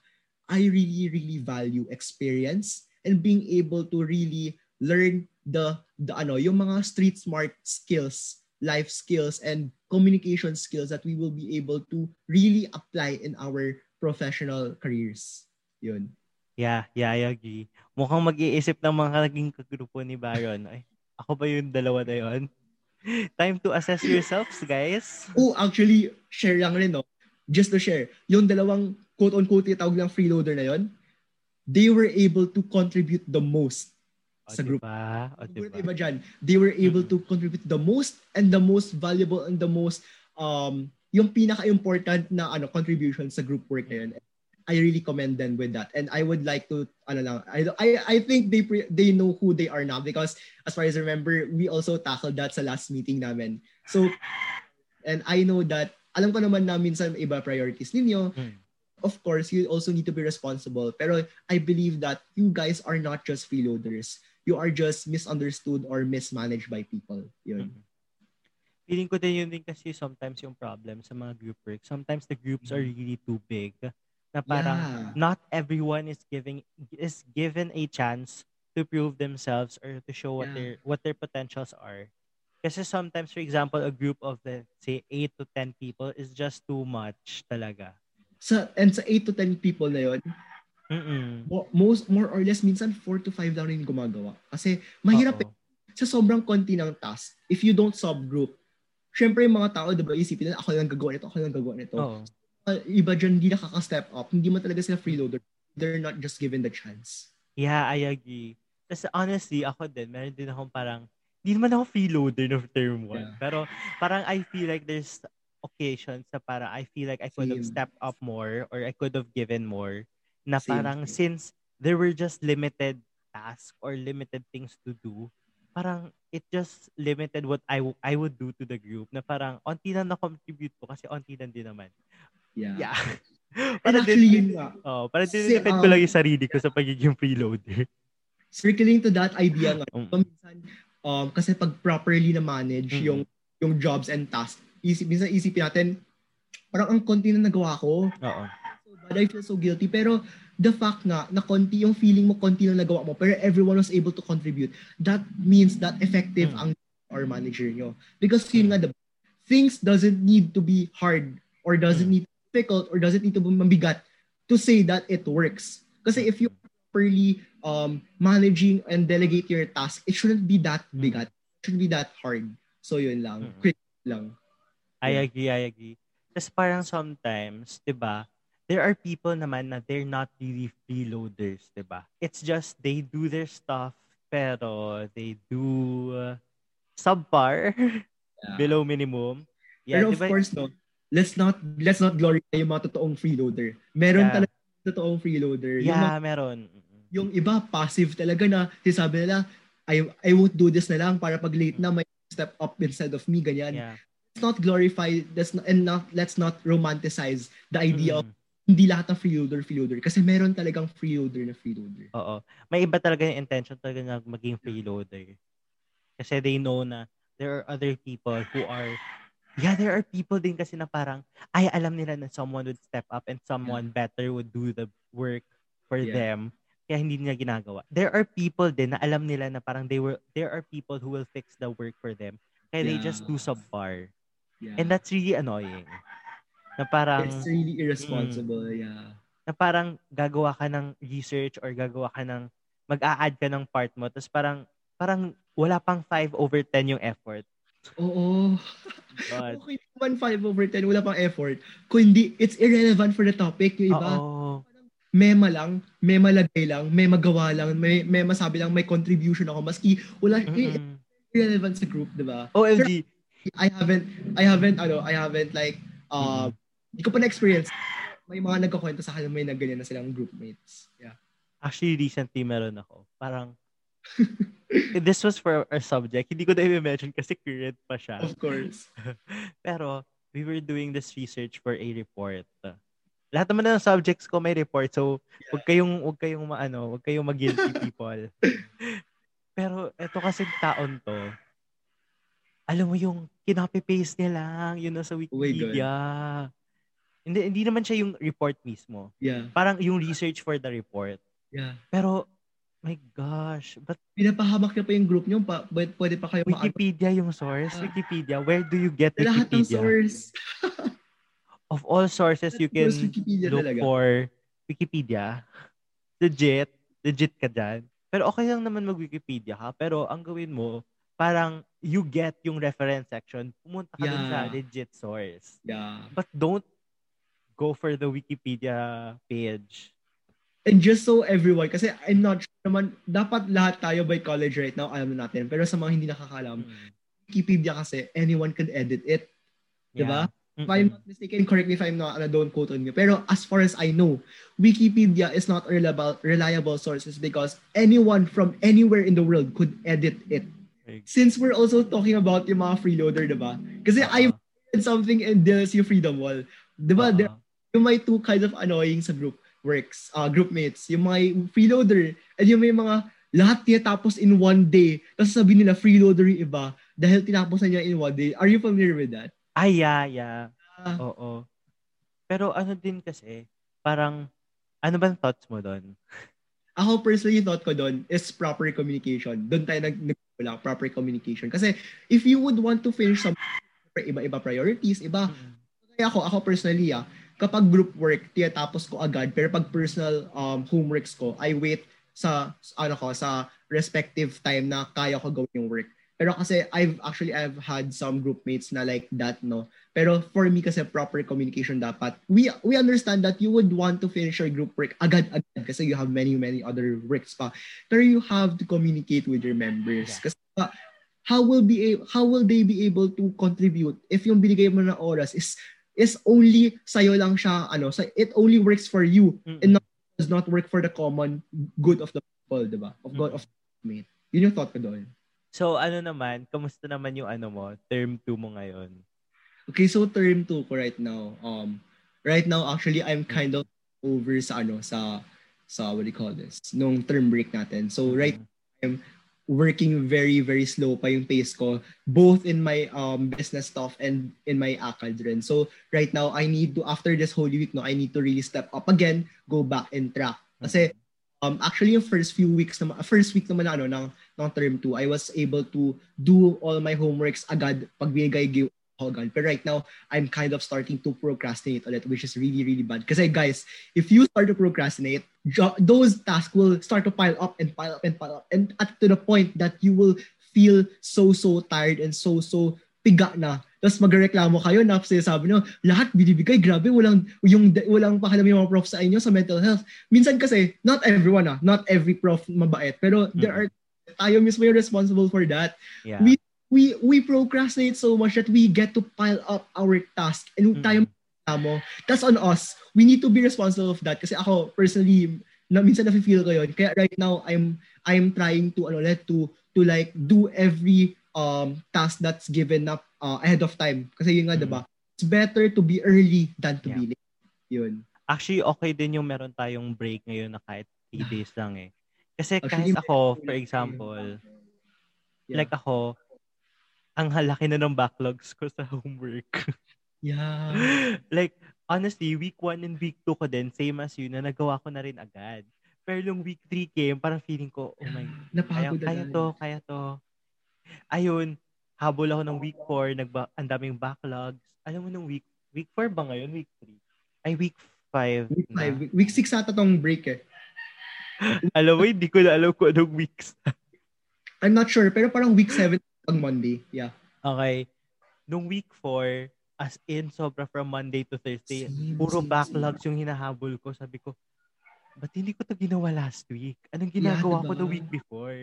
I really, really value experience and being able to really learn the, the ano, yung mga street smart skills, life skills, and communication skills that we will be able to really apply in our professional careers. Yun. Yeah, yeah, I agree. Mukhang mag-iisip ng mga naging kagrupo ni Baron. Ay, ako ba yung dalawa na yun? <laughs> Time to assess yourselves, guys. Oh, actually, share lang rin, no? Just to share, yung dalawang quote-unquote tawag lang freeloader na yon, they were able to contribute the most o, sa group. Diba? O, diba? Iba dyan. They were able mm-hmm. to contribute the most and the most valuable and the most um yung pinaka-important na ano contribution sa group work na yun. I really commend them with that. And I would like to, ano lang, I, I, I think they pre, they know who they are now because as far as I remember, we also tackled that sa last meeting namin. So, and I know that, alam ko naman na minsan iba priorities ninyo. Hmm. Of course, you also need to be responsible. Pero I believe that you guys are not just freeloaders. You are just misunderstood or mismanaged by people. Yun. Hmm. Feeling ko din yun din kasi sometimes yung problem sa mga group work. Sometimes the groups are hmm. really too big na parang yeah. not everyone is giving is given a chance to prove themselves or to show what yeah. their what their potentials are. Kasi sometimes for example a group of let's say 8 to 10 people is just too much talaga. Sa and sa 8 to 10 people na 'yon, Mm-mm. most more or less minsan 4 to 5 lang rin gumagawa. Kasi mahirap eh, sa sobrang konti ng task. If you don't subgroup, syempre yung mga tao, diba, isipin nila, ako lang gagawa nito, ako lang gagawa nito. Oo uh, iba dyan hindi nakaka-step up. Hindi mo talaga sila freeloader. They're not just given the chance. Yeah, I agree. Kasi honestly, ako din, meron din akong parang, hindi naman ako freeloader no term one. Yeah. Pero parang I feel like there's occasions na parang I feel like I could Same. have stepped up more or I could have given more. Na Same. parang since there were just limited tasks or limited things to do, parang it just limited what I, I would do to the group na parang onti na na-contribute ko kasi onti lang din naman. Yeah. Yeah. <laughs> para actually, din, yun nga. Oh, para din si, um, ko lang yung sarili ko sa pagiging freeloader. Circling to that idea nga, um, minsan, um, kasi pag properly na manage mm-hmm. yung yung jobs and tasks, isip, minsan isipin natin, parang ang konti na nagawa ko. Oo. So bad, I feel so guilty. Pero the fact nga na konti yung feeling mo konti na nagawa mo pero everyone was able to contribute that means that effective mm. ang or manager nyo because yun nga the things doesn't need to be hard or doesn't mm. need difficult or does it need to be mabigat to say that it works? Kasi if you properly um, managing and delegate your task, it shouldn't be that mm. bigat. It shouldn't be that hard. So yun lang. Mm-hmm. Quick lang. I agree, I agree. Kasi parang sometimes, di ba, there are people naman na they're not really freeloaders, di ba? It's just they do their stuff, pero they do uh, subpar, <laughs> yeah. below minimum. Yeah, pero diba? of course, no, let's not let's not glorify yung mga totoong freeloader. Meron yeah. talaga totoong freeloader. Yeah, yung mga, meron. Yung iba passive talaga na sabi nila I I won't do this na lang para pag late na may step up instead of me ganyan. Yeah. let's not glorify let's not, and not let's not romanticize the idea Mm. of hindi lahat ng freeloader freeloader kasi meron talagang freeloader na freeloader. Oo. May iba talaga yung intention talaga na maging freeloader. Kasi they know na there are other people who are Yeah, there are people din kasi na parang ay alam nila na someone would step up and someone better would do the work for Yeah. them. Kaya hindi nila ginagawa. There are people din na alam nila na parang they were there are people who will fix the work for them. Kaya they Yeah. just do subpar. Yeah. And that's really annoying. Na parang it's really irresponsible, yeah. na parang gagawa ka ng research or gagawa ka ng mag-a-add ka ng part mo tapos parang parang wala pang 5 over 10 yung effort. Oo. God. Okay naman 5 over 10, wala pang effort. Kung hindi, it's irrelevant for the topic. Yung iba, Oo. mema lang, may malagay lang, may magawa lang, may, may masabi lang, may contribution ako. Maski wala, Mm-mm. irrelevant sa group, di ba? OMG. I haven't, I haven't, ano, I haven't like, uh, hindi ko pa na-experience. May mga nagkakwento sa akin na may nagganyan na silang groupmates. Yeah. Actually, recently meron ako. Parang, this was for our subject. Hindi ko na i-mention kasi current pa siya. Of course. <laughs> Pero, we were doing this research for a report. Lahat naman ng subjects ko may report. So, wag kayong, wag kayong maano, wag kayong mag-guilty <laughs> people. Pero, eto kasi taon to, alam mo yung kinopy-paste niya lang, yun nasa Oh my God. Wikipedia. hindi, hindi naman siya yung report mismo. Yeah. Parang yung research for the report. Yeah. Pero, my gosh, but Pinapahamak na pa yung group nyo, pa, pwede, pa kayo ma- Wikipedia yung source? Ah. Wikipedia, where do you get Lahat ng Wikipedia? source. <laughs> Of all sources you can Wikipedia look talaga. for Wikipedia. Legit. Legit ka dyan. Pero okay lang naman mag-Wikipedia ka. Pero ang gawin mo, parang you get yung reference section, pumunta ka dun sa Yeah. legit source. Yeah. But don't go for the Wikipedia page. And just so everyone, kasi I'm not sure naman, dapat lahat tayo by college right now, alam na natin. Pero sa mga hindi nakakalam, Mm. Wikipedia kasi, anyone can edit it. Diba? If I'm not mistaken, correct me if I'm not, ano, don't quote on me. Pero as far as I know, Wikipedia is not a reliable, reliable sources because anyone from anywhere in the world could edit it. Since we're also talking about yung mga freeloader, diba? Kasi I uh, read something in DLC Freedom Wall. Diba? uh, There yung may two kinds of annoying sa group works, uh, group mates. Yung mga freeloader and yung may mga lahat tinatapos in one day. Tapos sabi nila freeloader yung iba dahil tinapos na niya in one day. Are you familiar with that? Ay, yeah, yeah. Ah. Oo. Pero ano din kasi, parang, ano bang thoughts mo doon? <laughs> Ako personally, thought ko doon is proper communication. Doon tayo nag nagwala, proper communication. Kasi if you would want to finish some iba-iba priorities, iba, kaya ako, ako personally ah, kapag group work, tinatapos ko agad. Pero pag personal um, homeworks ko, I wait sa, ano ko, sa respective time na kaya ko gawin yung work. Pero kasi I've actually I've had some group mates na like that no. Pero for me kasi proper communication dapat. We we understand that you would want to finish your group work agad-agad kasi you have many many other works pa. Pero you have to communicate with your members. Yeah. Kasi uh, how will be how will they be able to contribute if yung binigay mo na oras is is only sa'yo lang siya ano, sa it only works for you Mm-mm. and not, does not work for the common good of the people, 'di ba? Of God Mm. of mate. Yun yung thought ko doon. So, ano naman, kamusta naman yung ano mo, term 2 mo ngayon? Okay, so term 2 ko right now. Um right now actually I'm kind of over sa ano sa sa what do you call this? Nung term break natin. So right working very very slow pa yung pace ko both in my um business stuff and in my acad rin. So right now I need to after this Holy Week no I need to really step up again, go back and track. Kasi um actually yung first few weeks naman first week naman na, ano ng ng term 2 I was able to do all my homeworks agad pag binigay ako agad. Right now I'm kind of starting to procrastinate ulit which is really really bad. Kasi guys, if you start to procrastinate, those tasks will start to pile up and pile up and pile up and at to the point that you will feel so so tired and so so piga na. Tapos magreklamo kayo na sabi nyo, lahat binibigay, grabe, walang, yung, walang pakalam yung mga prof sa inyo sa mental health. Minsan kasi, not everyone ah, not every prof mabait, pero there Mm. are, tayo mismo yung responsible for that. Yeah. We- We we procrastinate so much that we get to pile up our task and Mm. tayo mo. That's on us. We need to be responsible of that kasi ako personally na minsan nafe-feel ko yun. Kaya right now I'm I'm trying to ano let to to like do every um task that's given up uh, ahead of time. Kasi yun nga, mm-hmm. diba? It's better to be early than to yeah. be late. Yun. Actually, okay din yung meron tayong break ngayon na kahit 3 days lang eh. Kasi Actually, kahit ako, for example, yeah. like ako, ang halaki na ng backlogs ko sa homework. yeah. <laughs> like, honestly, week 1 and week 2 ko din, same as you, na nagawa ko na rin agad. Pero yung week 3 came, parang feeling ko, oh my, kaya, kaya to, kaya to. Ayun, habol ako ng week 4, nagba, ang daming backlogs. Alam mo nung week, week 4 ba ngayon? Week 3? Ay, week 5. Week 5. Week 6 ata tong break eh. <laughs> alam mo, hindi ko na alam kung anong weeks. I'm not sure, pero parang week 7 pag Monday. Yeah. Okay. Nung week 4, as in, sobra from Monday to Thursday, same, puro same, backlogs same. yung hinahabol ko. Sabi ko, ba't hindi ko to ginawa last week? Anong ginagawa yeah, diba? ko the week before?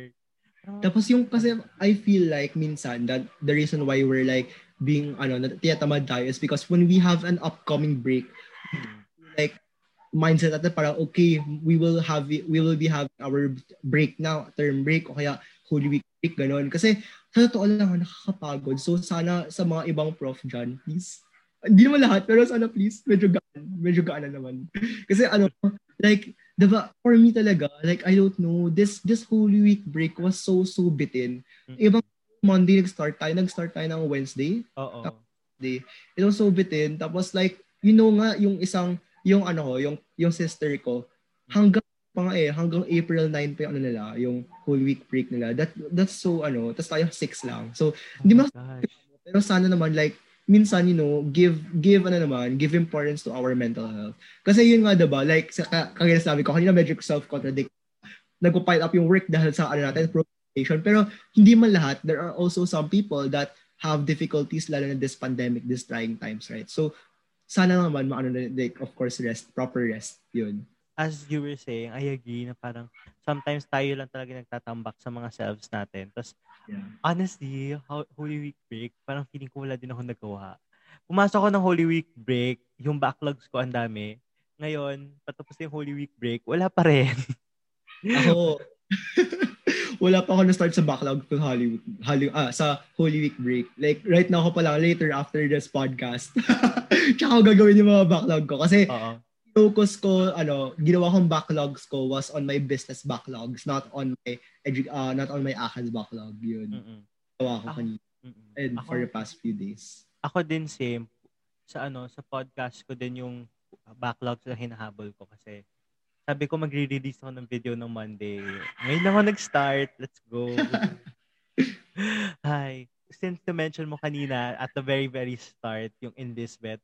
Tapos yung kasi I feel like minsan that the reason why we're like being ano tiyatamad tayo is because when we have an upcoming break hmm. like mindset natin para okay we will have we will be having our break now term break o kaya holy week break ganon kasi sa totoo lang nakakapagod so sana sa mga ibang prof dyan please hindi naman lahat pero sana please medyo gaan medyo gaan na naman <laughs> kasi ano like diba, for me talaga, like, I don't know, this this Holy Week break was so, so bitin. Mm-hmm. Ibang Monday nag-start tayo, nag-start tayo ng Wednesday. Oo. Day. It was so bitin. Tapos like, you know nga, yung isang, yung ano ko, yung, yung sister ko, hanggang pa nga eh, hanggang April 9 pa yung ano nila, yung whole week break nila. That, that's so ano, tapos tayo 6 lang. So, hindi oh mas, pero sana naman like, minsan, you know, give, give, ano naman, give importance to our mental health. Kasi yun nga, diba, like, sa, kagaya sabi ko, kanina medyo self-contradict. Nagpo-pile up yung work dahil sa, ano natin, procrastination. Pero, hindi man lahat, there are also some people that have difficulties, lalo na this pandemic, this trying times, right? So, sana naman, maano na, like, of course, rest, proper rest, yun as you were saying, I agree na parang sometimes tayo lang talaga nagtatambak sa mga selves natin. Tapos, yeah. honestly, Holy Week break, parang feeling ko wala din ako nagawa. Pumasok ako ng Holy Week break, yung backlogs ko ang dami. Ngayon, patapos yung Holy Week break, wala pa rin. <laughs> ako, <laughs> wala pa ako na-start sa backlog ko Holy, Holy, ah, sa Holy Week break. Like, right now ko pa lang, later after this podcast. <laughs> Tsaka ako gagawin yung mga backlog ko. Kasi, Uh-oh focus ko, ano, ginawa kong backlogs ko was on my business backlogs, not on my edu- uh, not on my ACADS backlog. Yun. Mm-mm. Ginawa ko kanina. And ako, for the past few days. Ako din same. Sa ano, sa podcast ko din yung backlogs na hinahabol ko kasi sabi ko magre-release ako ng video ng Monday. Ngayon lang ako nag-start. Let's go. <laughs> Hi. Since to mention mo kanina at the very, very start, yung enlistment,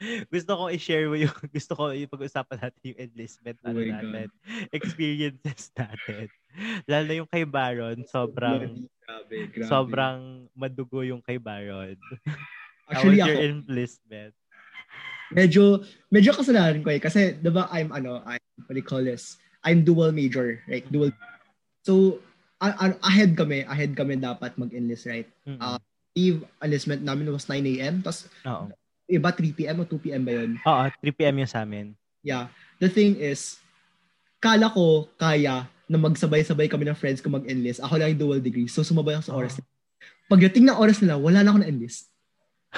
<laughs> gusto ko i-share mo yung <laughs> gusto ko ipag-usapan natin yung enlistment oh ano natin. Experiences <laughs> natin. Lalo yung kay Baron, sobrang grabe, grabe. sobrang madugo yung kay Baron. Actually, How was your ako, enlistment? Medyo medyo kasalanan ko eh kasi 'di ba I'm ano, I what do you call this? I'm dual major, right? Dual. So ahead kami, ahead kami dapat mag-enlist, right? Mm-hmm. Uh, leave enlistment namin was 9 a.m. Tapos iba 3 p.m. o 2 p.m. ba yun? Oo, 3 p.m. yung sa amin. Yeah. The thing is, kala ko kaya na magsabay-sabay kami ng friends ko mag-enlist. Ako lang yung dual degree. So, sumabay ako sa oras. Oh. Pagdating ng oras nila, wala na ako na-enlist.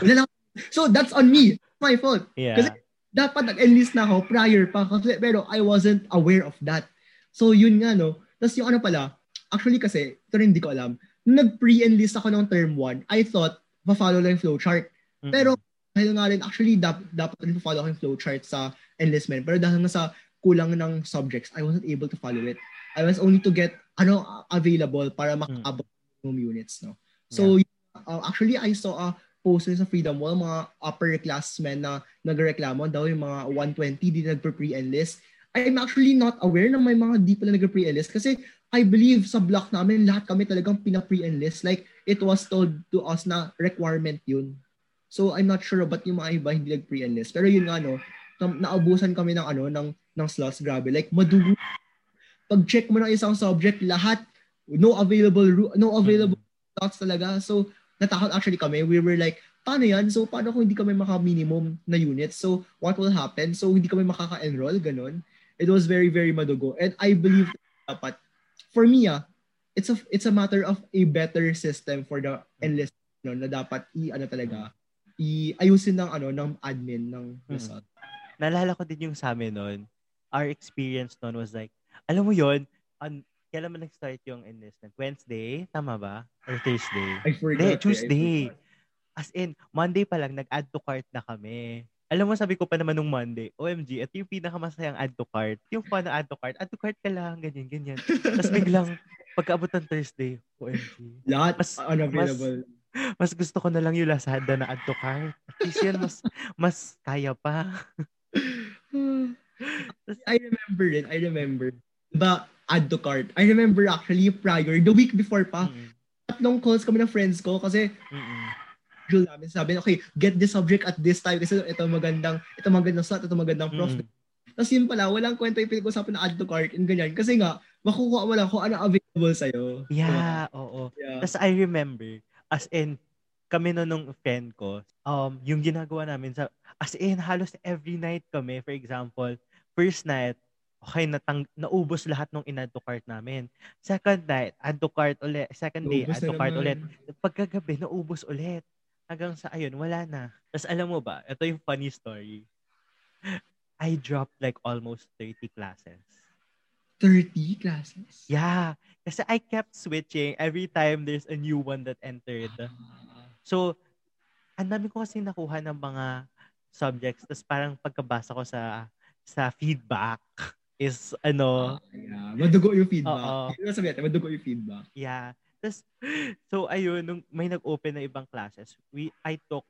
Wala na ako. So, that's on me. my fault. Yeah. Kasi dapat nag-enlist na ako prior pa. Kasi, pero I wasn't aware of that. So, yun nga, no. Tapos yung ano pala, actually kasi, ito rin hindi ko alam, nung nag-pre-enlist ako ng term 1, I thought, pa-follow lang yung flowchart. Mm-hmm. Pero, dahil nga rin, actually, dap, dapat rin follow ko yung flowchart sa enlistment. Pero dahil nga sa kulang ng subjects, I wasn't able to follow it. I was only to get ano available para hmm. makabot mm. units. No? So, yeah. uh, actually, I saw a poster sa Freedom Wall, mga upper classmen na nagreklamo daw yung mga 120 di nagpe-pre-enlist. I'm actually not aware na may mga di pala nagpe-pre-enlist kasi I believe sa block namin, lahat kami talagang pina-pre-enlist. Like, it was told to us na requirement yun. So I'm not sure but yung mga iba hindi nag pre-enlist. Pero yun nga no, naubusan kami ng ano ng ng slots grabe. Like madugo. Pag check mo ng isang subject, lahat no available no available slots talaga. So natakot actually kami. We were like, paano yan? So paano kung hindi kami maka-minimum na units? So what will happen? So hindi kami makaka-enroll ganun. It was very very madugo. And I believe dapat for me ah, it's a it's a matter of a better system for the enlist no, na dapat i ano talaga i-ayusin ng ano ng admin ng Hmm. result. Naalala ko din yung sa amin noon. Our experience noon was like, alam mo yon on, kailan man nag-start yung enlistment? Wednesday? Tama ba? Or Thursday? I forgot. Hindi, eh, I Tuesday. forgot. As in, Monday pa lang, nag-add to cart na kami. Alam mo, sabi ko pa naman nung Monday, OMG, ito yung pinakamasayang add to cart. Yung fun na add to cart, add to cart ka lang, ganyan, ganyan. Tapos biglang, pagkaabot ng Thursday, OMG. Lahat Mas- unavailable. Mas gusto ko na lang yung Lazada na add to cart. At least yan, mas, mas kaya pa. <sighs> I remember it. I remember. Diba, add to cart. I remember actually prior, the week before pa, Mm-mm. tatlong calls kami ng friends ko kasi Mm-mm. schedule namin. Sabi, okay, get this subject at this time kasi ito magandang, ito magandang slot, ito magandang prof. Mm-mm. Tapos yun pala, walang kwenta yung pinag-usapan na add to cart and ganyan. Kasi nga, makukuha mo lang kung ano available sa'yo. Yeah, oo. Yeah. Tapos I remember, as in, kami no nung friend ko, um, yung ginagawa namin sa, as in, halos every night kami, for example, first night, okay, natang, naubos lahat ng in-add to cart namin. Second night, add to cart ulit. Second day, Naubos add na to cart naman. ulit. Pagkagabi, naubos ulit. Hanggang sa, ayun, wala na. Tapos alam mo ba, ito yung funny story. <laughs> I dropped like almost 30 classes. 30 classes? Yeah. Kasi I kept switching every time there's a new one that entered. So, ang dami ko kasi nakuha ng mga subjects. Tapos parang pagkabasa ko sa sa feedback is ano, Yeah. Madugo yung feedback. Ang sabi natin, madugo yung feedback. yeah. Tapos, so ayun, nung may nag-open na ibang classes, we I took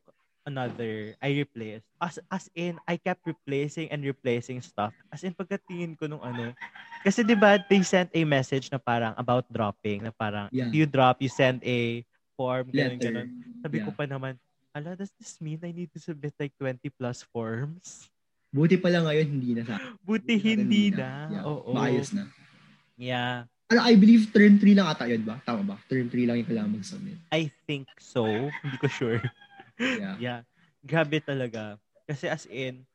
another, I replaced. As, as in, I kept replacing and replacing stuff. As in, pagkatingin ko nung ano, kasi di ba they sent a message na parang about dropping, na parang, Yeah. you drop, you send a form, ganun, Letter. ganun. Sabi ko Yeah. pa naman, ala, does this mean I need to submit like 20 plus forms? Buti pala ngayon, hindi na sa <laughs> Buti hindi na. Yeah. Oo. Maayos na. Yeah. Ano, I believe term 3 lang ata yun ba? Tama ba? Term 3 lang yung kailangan mag-submit. I think so. Hindi ko sure. Yeah. <laughs> Yeah. Grabe talaga. Kasi as in,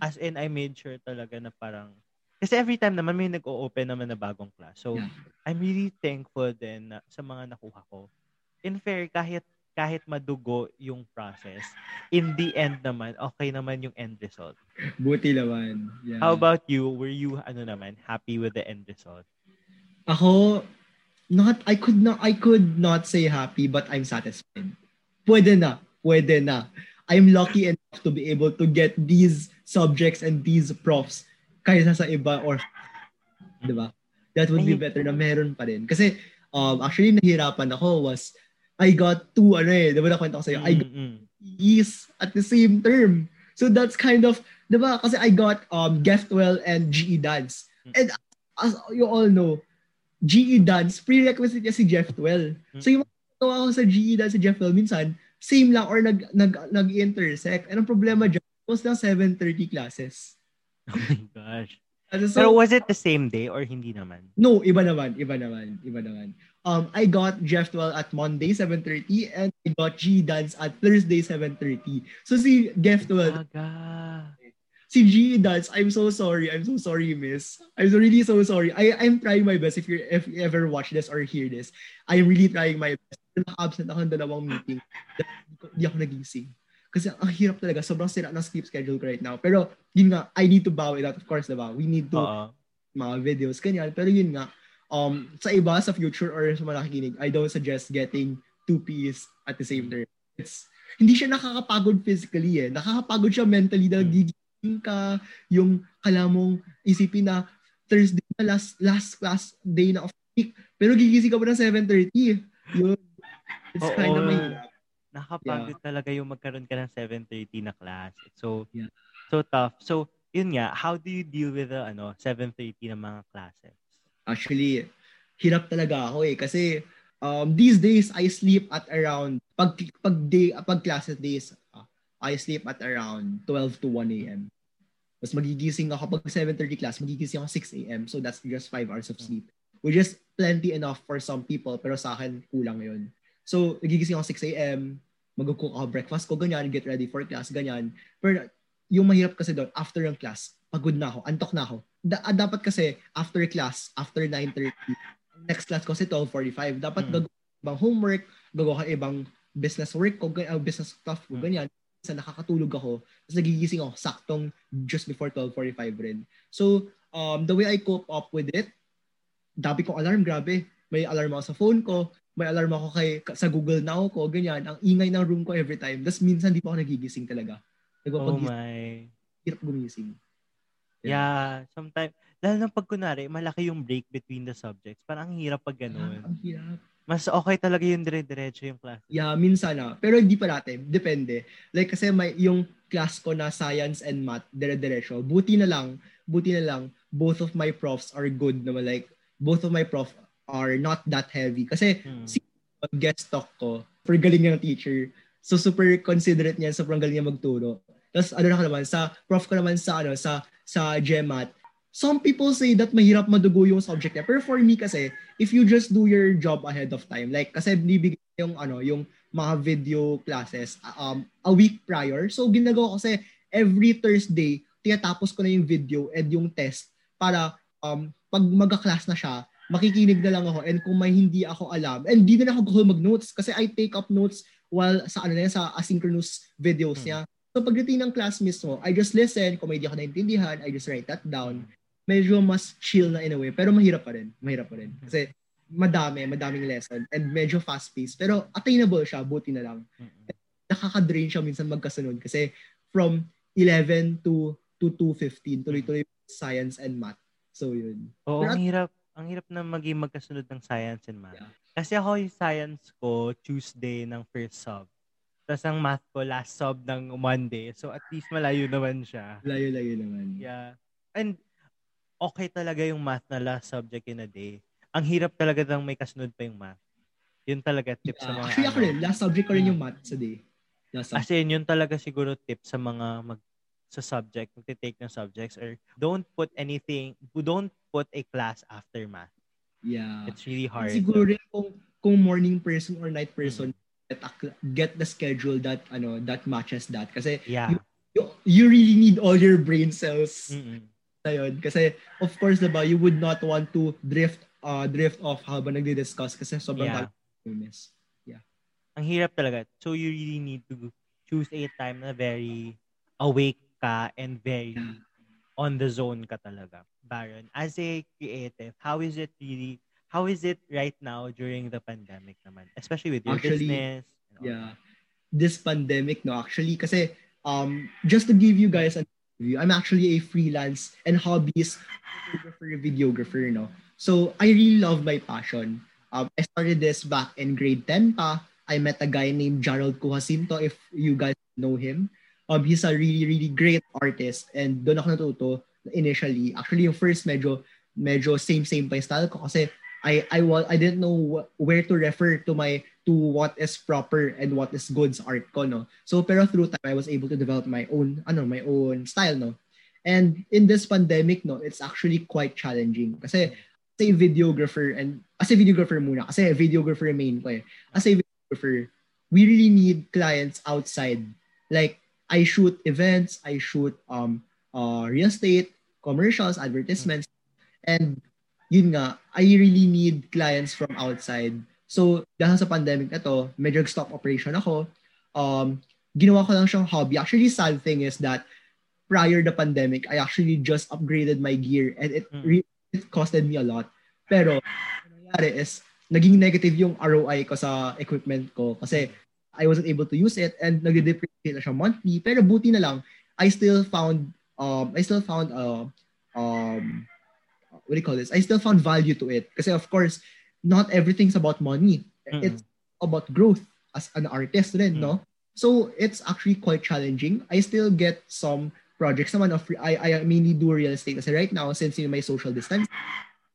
as in, I made sure talaga na parang, kasi every time naman may nag-o-open naman na bagong class. So, Yeah. I'm really thankful din na, sa mga nakuha ko. In fair, kahit kahit madugo yung process, in the end naman, okay naman yung end result. Buti naman. Yeah. How about you? Were you, ano naman, happy with the end result? Ako, not, I could not, I could not say happy, but I'm satisfied. Pwede na. Pwede na. I'm lucky enough to be able to get these subjects and these profs kaysa sa iba or, di ba? That would be better na meron pa rin. Kasi, um, actually, nahirapan ako was, I got two, ano eh, di ba nakwento ko sa'yo, I got Mm-mm. E's at the same term. So that's kind of, di ba? Kasi I got um, Geftwell and GE Dance. And as you all know, GE Dance, prerequisite niya si Geftwell. So yung mga nagawa ko sa GE Dance si Geftwell, minsan, same lang or nag, nag, nag-intersect. And ang problema dyan, was lang 7.30 classes. Oh my gosh. So, Pero was it the same day or hindi naman? no, iba naman, iba naman, iba naman. Um, I got Geftwell at Monday, 7.30, and I got GE Dance at Thursday, 7.30. So si Geftwell, Aga. Si G Dance, I'm so sorry. I'm so sorry, miss. I'm really so sorry. I I'm trying my best if you if you ever watch this or hear this. I'm really trying my best. Naka-absent ako ng dalawang meeting. Hindi ko- Hindi ako nagising. Kasi ang hirap talaga. Sobrang sira ng sleep schedule ko right now. Pero yun nga, I need to bow it out. Of course, diba? We need to Oo. mga videos, ganyan. Pero yun nga, um, sa iba, sa future or sa mga nakikinig, I don't suggest getting two Ps at the same time. It's, hindi siya nakakapagod physically eh. Nakakapagod siya mentally dahil Hmm. Ka, yung kala mong isipin na Thursday na last, last class day na of week. Pero gigising ka pa ng 7.30. Yun. It's Oo. kind of mahirap. Nakapagod talaga yung magkaroon ka ng 7.30 na class. So, Yeah. so tough. So, yun nga, how do you deal with the ano, 7.30 na mga classes? Actually, hirap talaga ako eh. Kasi um, these days, I sleep at around, pag, pag, day, pag classes days, I sleep at around 12 to 1 a.m. Tapos magigising ako pag 7.30 class, magigising ako 6 a.m. So that's just 5 hours of sleep. Which is plenty enough for some people, pero sa akin, kulang yun. So, nagigising ako 6 a.m., mag-cook ako breakfast ko, ganyan, get ready for class, ganyan. Pero yung mahirap kasi doon, after yung class, pagod na ako, antok na ako. Da- ah, dapat kasi, after class, after 9.30, next class ko kasi 12.45, dapat Mm. gagawin ibang homework, gagawa ko ibang business work ko, uh, business stuff ko, ganyan. Sa nakakatulog ako, tapos nagigising ako saktong just before 12.45 rin. So, um, the way I cope up with it, dami kong alarm, grabe. May alarm ako sa phone ko, may alarm ako kay, sa Google Now ko, ganyan. Ang ingay ng room ko every time. Tapos minsan di pa ako nagigising talaga. Oh my. Hirap gumising. Yeah. yeah, sometimes, lalo na pag kunwari, malaki yung break between the subjects. Parang ang hirap pag ganun. Yeah, ang hirap. Mas okay talaga yung dire-diretso yung class. Yeah, minsan na. Pero hindi pa natin. Depende. Like kasi may yung class ko na science and math, dire-diretso. Buti na lang, buti na lang, both of my profs are good naman. Like, both of my prof are not that heavy. Kasi, hmm. si guest talk ko, for galing ng teacher. So, super considerate niya, sobrang galing niya magturo. Tapos, ano na ka naman, sa prof ko naman sa, ano, sa, sa GMAT, some people say that mahirap madugo yung subject niya. Pero for me kasi, if you just do your job ahead of time, like kasi nibigay yung ano, yung mga video classes um, a week prior. So ginagawa ko kasi every Thursday, tinatapos ko na yung video and yung test para um, pag magka-class na siya, makikinig na lang ako and kung may hindi ako alam, and di na ako gusto mag-notes kasi I take up notes while sa ano na sa asynchronous videos hmm. niya. So pagdating ng class mismo, I just listen, kung may di ako naintindihan, I just write that down medyo mas chill na in a way. Pero mahirap pa rin. Mahirap pa rin. Kasi madami, madaming lesson and medyo fast-paced. Pero attainable siya, buti na lang. Nakaka-drain siya minsan magkasunod kasi from 11 to to 2.15, tuloy-tuloy science and math. So yun. Oo, Pero, ang hirap. Ang hirap na maging magkasunod ng science and math. Yeah. Kasi ako yung science ko Tuesday ng first sub. Tapos ang math ko last sub ng Monday. So at least malayo naman siya. Layo-layo naman. Yeah. And okay talaga yung math na last subject in a day. Ang hirap talaga nang may kasunod pa yung math. Yun talaga tip yeah, sa mga... Actually, ako ano. rin. Last subject ko rin yung math sa day. Last As in, yun talaga siguro tip sa mga mag sa subject, magte-take ng subjects or don't put anything, don't put a class after math. Yeah. It's really hard. Siguro rin kung, kung morning person or night person, mm-hmm. get, a, get the schedule that ano that matches that. Kasi yeah. you, you, you really need all your brain cells mm-hmm na yun. Kasi, of course, diba, you would not want to drift uh, drift off habang nagdi-discuss kasi sobrang yeah. miss. Yeah. Ang hirap talaga. So, you really need to choose a time na very awake ka and very yeah. on the zone ka talaga. Baron, as a creative, how is it really, how is it right now during the pandemic naman? Especially with your actually, business. Yeah. This pandemic, no, actually, kasi, um, just to give you guys an I'm actually a freelance and hobbyist photographer, videographer, no? So, I really love my passion. Um, I started this back in grade 10 pa. I met a guy named Gerald Cujacinto, if you guys know him. Um, he's a really, really great artist. And doon ako natuto initially. Actually, yung first medyo, medyo same-same pa yung style ko kasi I, I, I didn't know where to refer to my to what is proper and what is good art ko, no? So, pero through time, I was able to develop my own, ano, my own style, no? And in this pandemic, no, it's actually quite challenging. Kasi, as a videographer, and as a videographer muna, kasi a videographer main ko eh. As a videographer, we really need clients outside. Like, I shoot events, I shoot um uh, real estate, commercials, advertisements, and yun nga, I really need clients from outside So, dahil sa pandemic na to, medyo stop operation ako. Um, ginawa ko lang siyang hobby. Actually, sad thing is that prior the pandemic, I actually just upgraded my gear and it, mm. it costed me a lot. Pero, ano nangyari is, naging negative yung ROI ko sa equipment ko kasi I wasn't able to use it and nagde-depreciate na siya monthly. Pero buti na lang, I still found, um, I still found, uh, um, what do you call this? I still found value to it. Because of course, not everything's about money. Mm-hmm. It's about growth as an artist rin, mm-hmm. no? So it's actually quite challenging. I still get some projects naman of I I mainly do real estate kasi right now since in my social distance.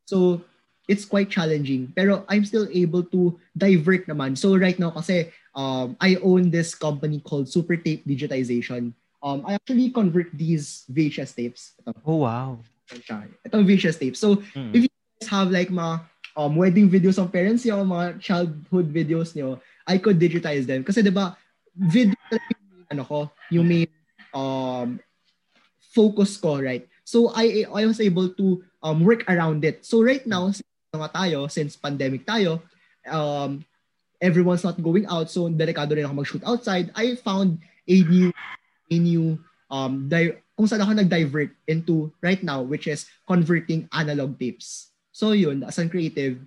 So it's quite challenging. Pero I'm still able to divert naman. So right now kasi um I own this company called Super Tape Digitization. Um I actually convert these VHS tapes. Oh wow. Ito VHS tapes. So mm. if you guys have like mga um, wedding videos ng parents niyo, mga childhood videos niyo, I could digitize them. Kasi 'di ba, video ano ko, yung main um, focus ko, right? So I I was able to um, work around it. So right now, since nga tayo, since pandemic tayo, um, everyone's not going out, so delikado rin ako mag-shoot outside, I found a new, a new, um, di- kung saan ako nag-divert into right now, which is converting analog tapes. So yun, as a creative,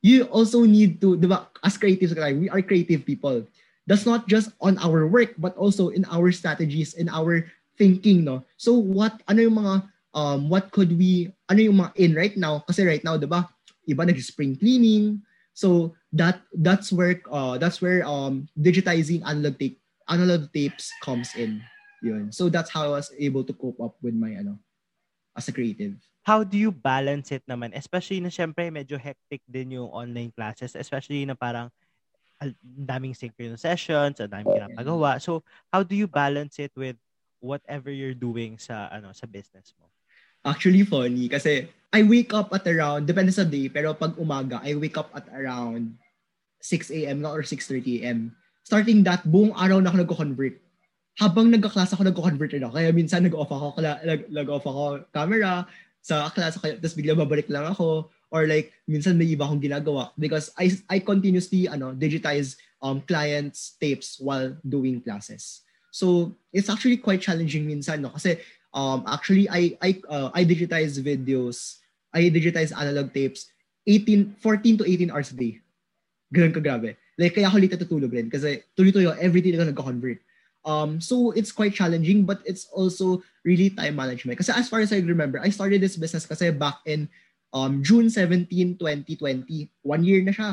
you also need to, di ba, as creatives, we are creative people. That's not just on our work, but also in our strategies, in our thinking, no? So what, ano yung mga, um, what could we, ano yung mga in right now? Kasi right now, di ba, iba nag-spring cleaning. So that that's where uh, that's where um, digitizing analog tape analog tapes comes in. Yun. So that's how I was able to cope up with my ano as a creative. How do you balance it naman? Especially na syempre medyo hectic din yung online classes, especially na parang daming synchronous sessions, ang daming pinapagawa. So, how do you balance it with whatever you're doing sa ano sa business mo? Actually funny kasi I wake up at around, depende sa day, pero pag umaga, I wake up at around 6 a.m. or 6.30 a.m. Starting that, buong araw na ako nagko-convert. Habang nagka-class ako, nagko-convert ako. Kaya minsan nag-off ako, nag- nag-off ako camera sa class, tapos bigla babalik lang ako. Or like, minsan may iba akong ginagawa. Because I, I continuously ano, digitize um, clients' tapes while doing classes. So, it's actually quite challenging minsan, no? Kasi um, actually, I, I, uh, I digitize videos I digitize analog tapes 18, 14 to 18 hours a day. Ganun ka grabe. Like, kaya ako late natutulog rin kasi tuloy-tuloy every day na nagko-convert. Um, so, it's quite challenging but it's also really time management. Because as far as I remember, I started this business kasi back in um, June 17, 2020. One year na siya.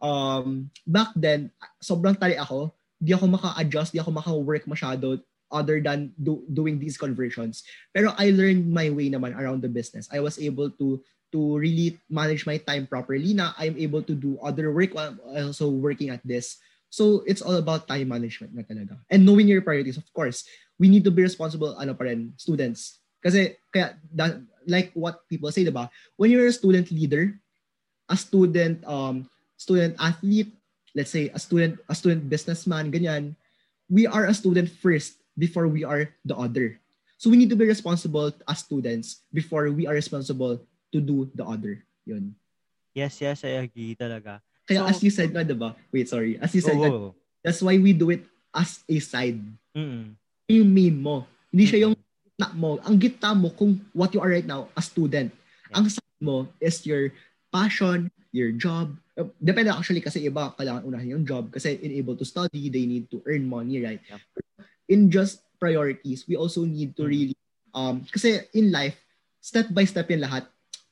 Um, back then, sobrang tali ako. Di ako maka-adjust, di ako maka-work masyado other than do, doing these conversions. Pero I learned my way naman around the business. I was able to to really manage my time properly na I'm able to do other work while also working at this. So it's all about time management na talaga. And knowing your priorities, of course. We need to be responsible ano pa rin, students. Kasi kaya that, like what people say, diba? When you're a student leader, a student um student athlete, let's say a student a student businessman, ganyan, we are a student first before we are the other. So we need to be responsible as students before we are responsible to do the other. Yun. Yes, yes, I agree talaga. Kaya so, as you said nga, diba? Wait, sorry. As you said, oh, nga, that's why we do it as a side. Mm-mm. Yung main mo. Hindi siya yung gitna mo. Ang gitna mo kung what you are right now as student. Yeah. Ang side mo is your passion, your job. Depende actually kasi iba kailangan unahin yung job kasi in able to study, they need to earn money, right? Yep in just priorities, we also need to really, um, kasi in life, step by step in lahat.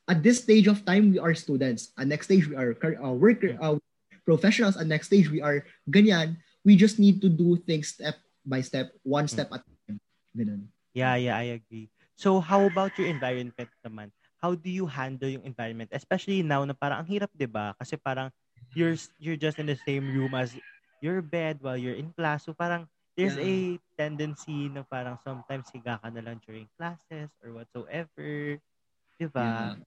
At this stage of time, we are students. At next stage, we are uh, worker, uh, professionals. At next stage, we are ganyan. We just need to do things step by step, one step at a time. Ganun. Yeah, yeah, I agree. So how about your environment naman? How do you handle yung environment? Especially now na parang ang hirap, 'di ba? Kasi parang you're you're just in the same room as your bed while you're in class. So parang there's yeah. a tendency na parang sometimes higa ka na lang during classes or whatsoever. Diba? Yeah.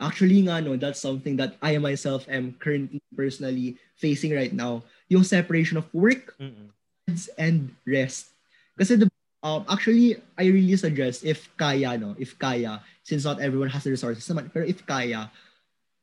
Actually nga, no, that's something that I myself am currently personally facing right now. Yung separation of work Mm-mm. and rest. Kasi the, um, actually, I really suggest if kaya, no, if kaya, since not everyone has the resources naman, pero if kaya,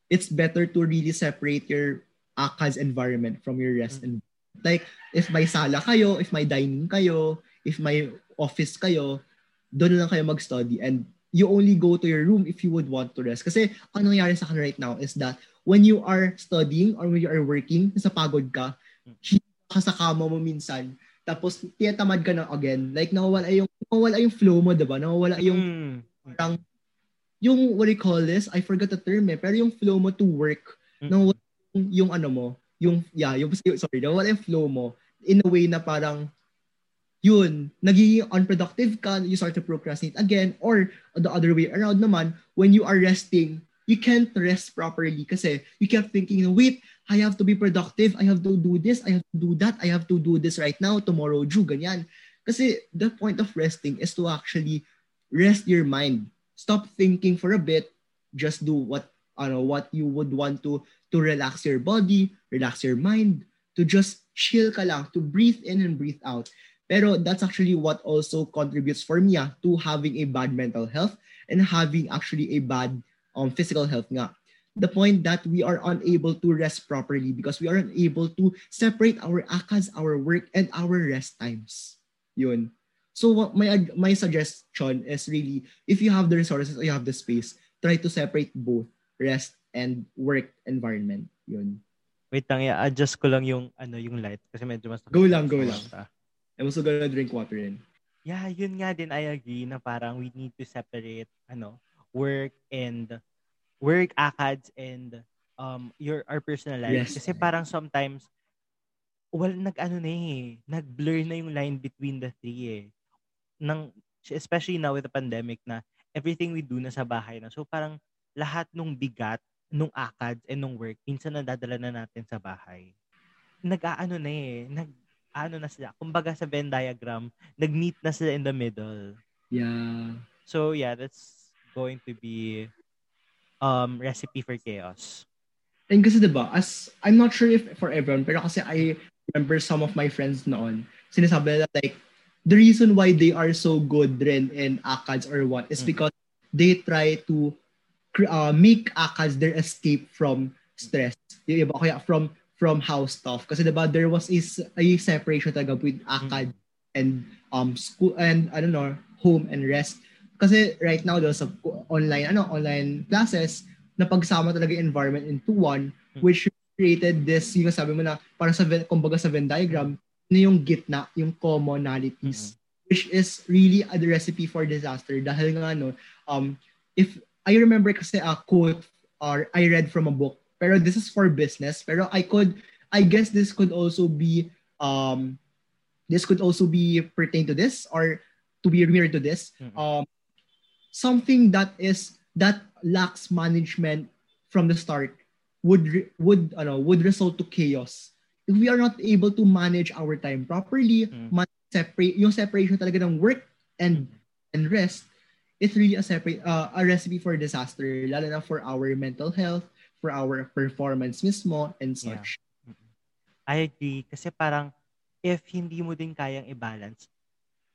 it's better to really separate your ACAS environment from your rest mm-hmm. environment Like, if may sala kayo, if may dining kayo, if may office kayo, doon lang kayo mag-study and you only go to your room if you would want to rest. Kasi ang nangyayari sa akin right now is that when you are studying or when you are working, sa pagod ka, ka sa kama mo minsan, tapos tiyatamad ka na again. Like, nawawala yung, nawawala yung flow mo, diba? Nawawala yung, mm. parang, yung, what do you call this? I forgot the term eh. Pero yung flow mo to work, mm. nawawala yung, yung ano mo, yung, yeah, yung, sorry, nawala yung flow mo in a way na parang, yun, nagiging unproductive ka, you start to procrastinate again, or the other way around naman, when you are resting, you can't rest properly kasi you kept thinking, wait, I have to be productive, I have to do this, I have to do that, I have to do this right now, tomorrow, due, ganyan. Kasi the point of resting is to actually rest your mind. Stop thinking for a bit, just do what ano, what you would want to to relax your body, relax your mind, to just chill ka lang, to breathe in and breathe out. Pero that's actually what also contributes for me ah, to having a bad mental health and having actually a bad um, physical health nga. the point that we are unable to rest properly because we are unable to separate our ACADS, our work, and our rest times. Yun. So what my my suggestion is really, if you have the resources or you have the space, try to separate both rest and work environment. Yun. Wait lang, i-adjust ko lang yung ano yung light kasi medyo mas Go lang, go lang. I'm also gonna drink water in. Yeah, yun nga din I agree na parang we need to separate ano work and work ACADS and um your our personal life. Yes. Kasi parang sometimes well nag-ano na eh, nag-blur na yung line between the three eh. Nang especially now with the pandemic na everything we do na sa bahay na. So parang lahat nung bigat nung ACADS and nung work, minsan nadadala na natin sa bahay. Nag-aano na eh, nag ano na sila. Kumbaga sa Venn diagram, nag-meet na sila in the middle. Yeah. So yeah, that's going to be um, recipe for chaos. And kasi diba, as, I'm not sure if for everyone, pero kasi I remember some of my friends noon, sinasabi nila like, the reason why they are so good rin in ACADS or what is mm. because they try to uh, make ACADS their escape from stress. Yung iba kaya from from house stuff. Kasi diba, there was a, a separation talaga with ACAD mm. and um school and I don't know, home and rest. Kasi right now, there's a online, ano, online classes na pagsama talaga environment into one, hmm. which created this, yung sabi mo na, parang sa, kumbaga sa Venn diagram, na yung gitna, yung commonalities, mm-hmm. which is really a recipe for disaster. Dahil nga, no, um, if, I remember kasi a quote or I read from a book, pero this is for business, pero I could, I guess this could also be, um, this could also be pertain to this or to be mirrored to this. Mm-hmm. Um, something that is that lacks management from the start would would ano, would result to chaos if we are not able to manage our time properly mm. separate yung separation talaga ng work and and rest it's really a separate uh, a recipe for disaster lalo na for our mental health for our performance mismo and such yeah. I agree kasi parang if hindi mo din kayang i-balance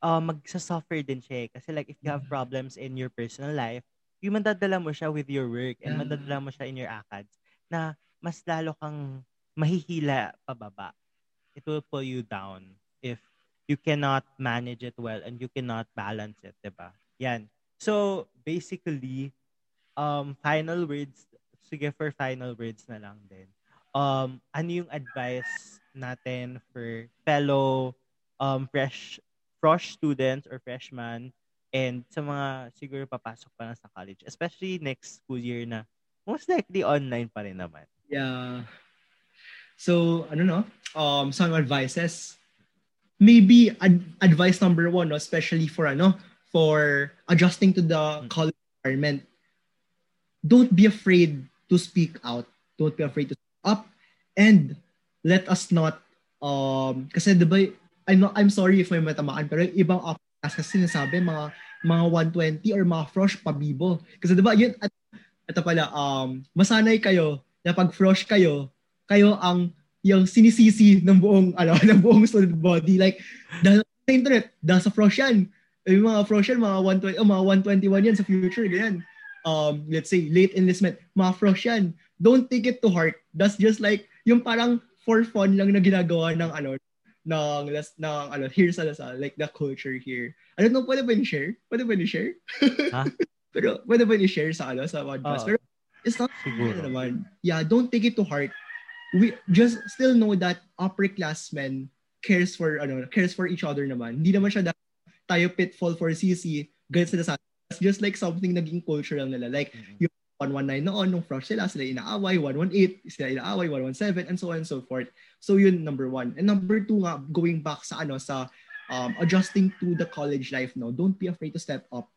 uh, magsa-suffer din siya eh. Kasi like, if you have problems in your personal life, yung madadala mo siya with your work and madadala mo siya in your ACADS na mas lalo kang mahihila pababa. It will pull you down if you cannot manage it well and you cannot balance it, diba? Yan. So, basically, um, final words, sige for final words na lang din. Um, ano yung advice natin for fellow um, fresh fresh students or freshman and sa mga siguro papasok pa na sa college, especially next school year na most likely online pa rin naman. Yeah. So, ano no? Um, some advices. Maybe ad- advice number one, no? especially for ano, for adjusting to the mm-hmm. college environment. Don't be afraid to speak out. Don't be afraid to speak up. And let us not um kasi 'di ba I'm not, I'm sorry if may matamaan pero ibang upcast kasi sinasabi mga mga 120 or mga frosh pabibo. Kasi 'di ba yun at ito pala um masanay kayo na pag frosh kayo, kayo ang yung sinisisi ng buong ano <laughs> ng buong student body like dahil sa internet, dahil sa frosh yan. Yung mga frosh yan, mga 120 oh, mga 121 yan sa future ganyan. Um, let's say late enlistment, mga frosh yan. Don't take it to heart. That's just like yung parang for fun lang na ginagawa ng ano ng, ng ano, here sa Lasal, like the culture here. Ano no, pwede ba ni-share? Pwede ba ni-share? Huh? <laughs> Pero pwede ba ni-share sa ano, sa podcast? Uh, Pero it's not siguro ano naman. Yeah, don't take it to heart. We just still know that upperclassmen cares for ano, cares for each other naman. Hindi naman siya tayo pitfall for CC, ganyan sila sa It's just like something naging cultural nila. Like, mm-hmm. yung 119 noon, nung frosh sila, sila inaaway, 118, sila inaaway, 117, and so on and so forth. So yun, number one. And number two nga, going back sa ano, sa um, adjusting to the college life, no, don't be afraid to step up.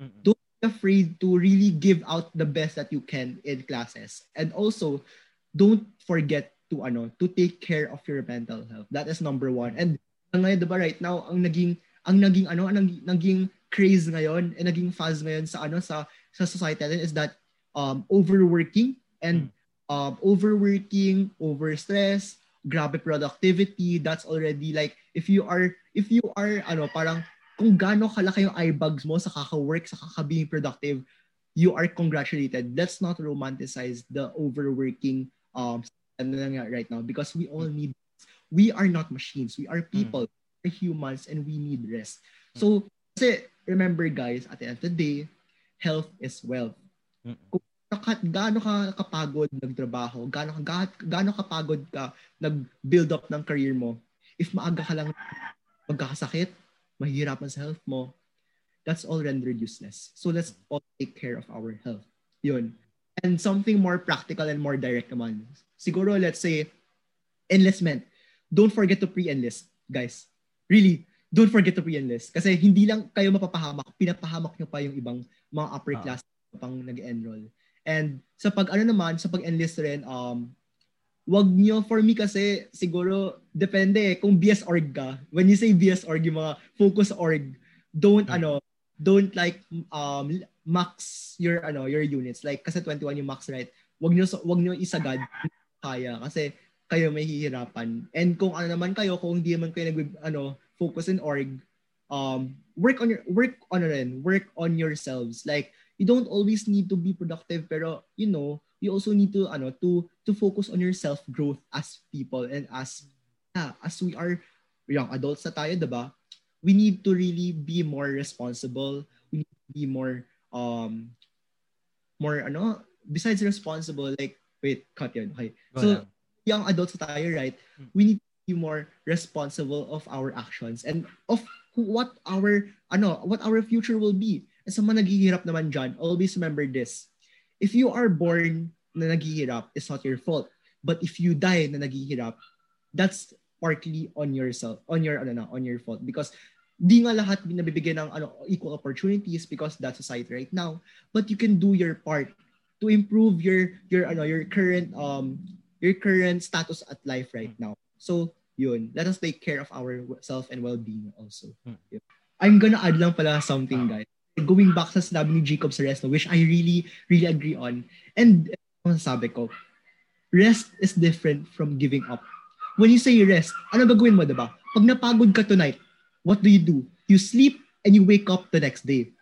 Mm-mm. Don't be afraid to really give out the best that you can in classes. And also, don't forget to ano, to take care of your mental health. That is number one. And ngayon, diba, right now, ang naging, ang naging, ano, ang naging craze ngayon, and naging fuzz ngayon sa, ano, sa, sa society natin is that um, overworking and hmm. um, overworking, overstress, grabe productivity, that's already like if you are if you are ano parang kung gaano kalaki yung eye bags mo sa kaka-work, sa kaka-being productive, you are congratulated. Let's not romanticize the overworking um right now because we all need we are not machines. We are people, mm. we are humans and we need rest. So kasi remember guys, at the end of the day, health is wealth. Kung gaano ka kapagod nagtrabaho, gaano ka gaano kapagod ka nag-build up ng career mo, if maaga ka lang magkakasakit, mahihirapan sa health mo, that's all rendered useless. So let's all take care of our health. Yun. And something more practical and more direct naman. Siguro, let's say, enlistment. Don't forget to pre-enlist, guys. Really, don't forget to pre-enlist. Kasi hindi lang kayo mapapahamak, pinapahamak nyo pa yung ibang mga upper uh-huh. class pang nag-enroll. And sa pag ano naman, sa pag-enlist rin, um, wag nyo, for me kasi, siguro, depende eh, kung BS org ka. When you say BS org, yung mga focus org, don't, hmm. ano, don't like, um, max your, ano, your units. Like, kasi 21 yung max, right? Wag nyo, wag nyo isagad kaya. Kasi, kayo may hihirapan. And kung ano naman kayo, kung hindi naman kayo nag, ano, focus in org, um, work on your, work on rin, work on yourselves. Like, you don't always need to be productive, pero, you know, you also need to ano to to focus on your self growth as people and as yeah, as we are young adults na tayo, 'di ba? We need to really be more responsible. We need to be more um more ano besides responsible like wait cut yun okay so young adults tayo right hmm. we need to be more responsible of our actions and of what our ano what our future will be and sa mga naghihirap naman dyan always remember this if you are born na naghihirap, it's not your fault. But if you die na naghihirap, that's partly on yourself, on your ano na, on your fault because di nga lahat nabibigyan ng ano equal opportunities because that's society right now. But you can do your part to improve your your ano your current um your current status at life right now. So yun, let us take care of our self and well-being also. Hmm. I'm gonna add lang pala something guys going back sa sinabi ni Jacob sa rest, which I really, really agree on. And ang sabi ko, rest is different from giving up. When you say rest, ano gagawin mo, diba? Pag napagod ka tonight, what do you do? You sleep and you wake up the next day.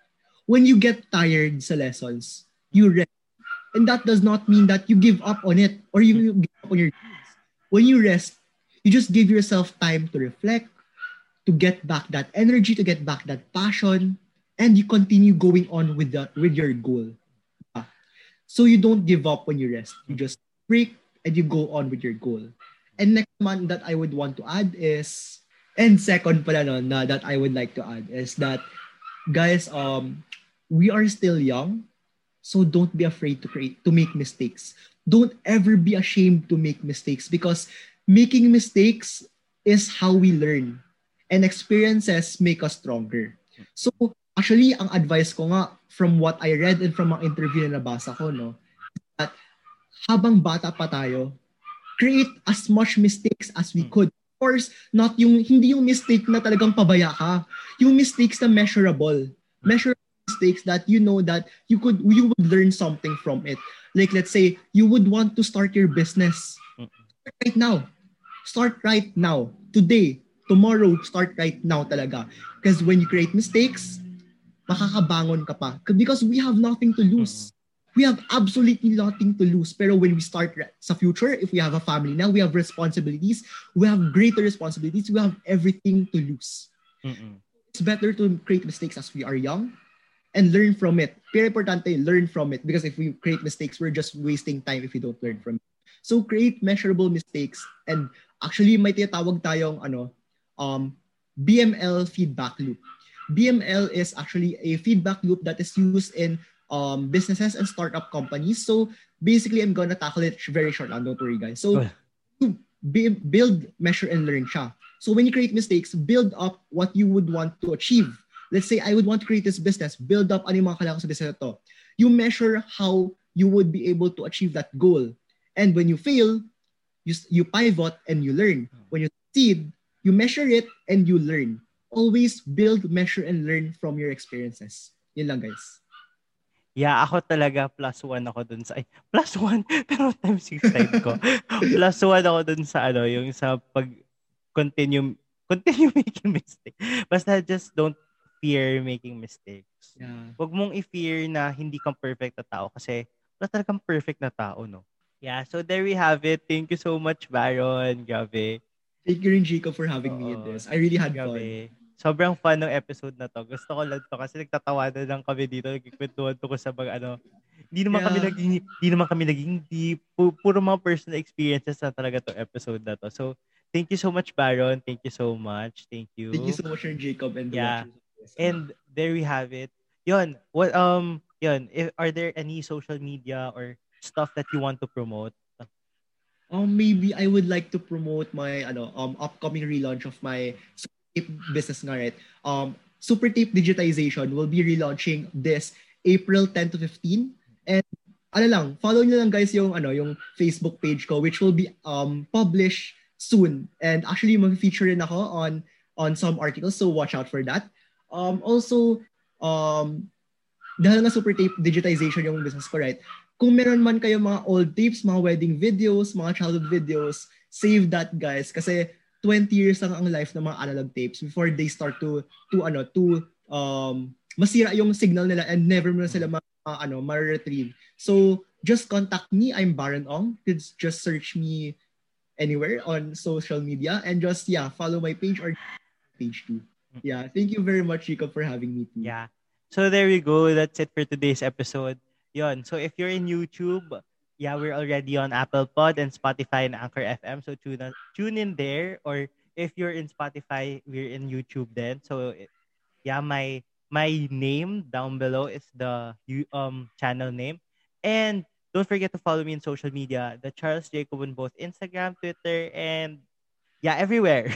When you get tired sa lessons, you rest. And that does not mean that you give up on it or you give up on your dreams. When you rest, you just give yourself time to reflect, to get back that energy, to get back that passion, and you continue going on with that with your goal. So you don't give up when you rest. You just break and you go on with your goal. And next one that I would want to add is and second pala no, na that I would like to add is that guys um we are still young so don't be afraid to create to make mistakes. Don't ever be ashamed to make mistakes because making mistakes is how we learn and experiences make us stronger. So Actually, ang advice ko nga from what I read and from mga interview na nabasa ko, no, that habang bata pa tayo, create as much mistakes as we hmm. could. Of course, not yung, hindi yung mistake na talagang pabaya ka. Yung mistakes na measurable. Measurable mistakes that you know that you could, you would learn something from it. Like let's say, you would want to start your business. Hmm. Right now. Start right now. Today. Tomorrow, start right now talaga. Because when you create mistakes, makakabangon ka pa. Because we have nothing to lose. Mm-hmm. We have absolutely nothing to lose. Pero when we start sa future, if we have a family now, we have responsibilities, we have greater responsibilities, we have everything to lose. Mm-hmm. It's better to create mistakes as we are young and learn from it. Pero importante, learn from it because if we create mistakes, we're just wasting time if we don't learn from it. So create measurable mistakes and actually may tinatawag tayong ano um BML feedback loop. BML is actually a feedback loop that is used in um, businesses and startup companies. So basically, I'm gonna tackle it very short lang. Don't worry, guys. So to build, measure, and learn siya. So when you create mistakes, build up what you would want to achieve. Let's say I would want to create this business. Build up ano yung mga kailangan sa business na to. You measure how you would be able to achieve that goal. And when you fail, you, you pivot and you learn. When you succeed, you measure it and you learn always build, measure, and learn from your experiences. Yun lang, guys. Yeah, ako talaga plus one ako dun sa, ay, plus one, <laughs> pero times six type ko. <laughs> plus one ako dun sa, ano, yung sa pag continue, continue <laughs> making mistake. Basta just don't fear making mistakes. Yeah. Huwag mong i-fear na hindi kang perfect na tao kasi wala talagang perfect na tao, no? Yeah, so there we have it. Thank you so much, Baron. Grabe. Thank you rin, Jacob, for having Oo. me in this. I really had Grabe. fun. Sobrang fun ng episode na to. Gusto ko lang to kasi nagtatawanan lang kami dito. Nagkikwentuhan to ko sa mga ano. Hindi naman yeah. kami naging, hindi naman kami naging deep. Pu- puro mga personal experiences na talaga to episode na to. So, thank you so much, Baron. Thank you so much. Thank you. Thank you so much, Jacob, and yeah. And there we have it. Yon, what um, yon, if, are there any social media or stuff that you want to promote? Um, maybe I would like to promote my ano um upcoming relaunch of my business nga right. Um, Super Tape digitization will be relaunching this April 10 to 15 and ano lang, follow niyo lang guys yung ano yung Facebook page ko which will be um published soon. And actually mag-feature rin ako on on some articles so watch out for that. Um also um dahil nga super tape digitization yung business ko, right? Kung meron man kayo mga old tapes, mga wedding videos, mga childhood videos, save that guys kasi 20 years lang ang life ng mga analog tapes before they start to to ano to um masira yung signal nila and never mo na sila ma, uh, ano ma-retrieve. So just contact me. I'm Baron Ong. Kids just search me anywhere on social media and just yeah, follow my page or page too. Yeah, thank you very much Chico for having me too. Yeah. So there we go. That's it for today's episode. Yon. So if you're in YouTube, yeah, we're already on Apple Pod and Spotify and Anchor FM. So tune in, tune in there. Or if you're in Spotify, we're in YouTube then. So yeah, my my name down below is the um channel name. And don't forget to follow me in social media, the Charles Jacob on both Instagram, Twitter, and yeah, everywhere.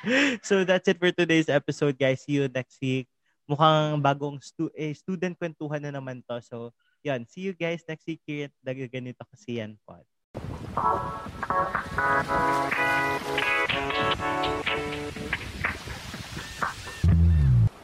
<laughs> so that's it for today's episode, guys. See you next week. Mukhang bagong stu- eh, student kwentuhan na naman to. So Yan, see you guys next week here at Ganito Kasi Yan Pod.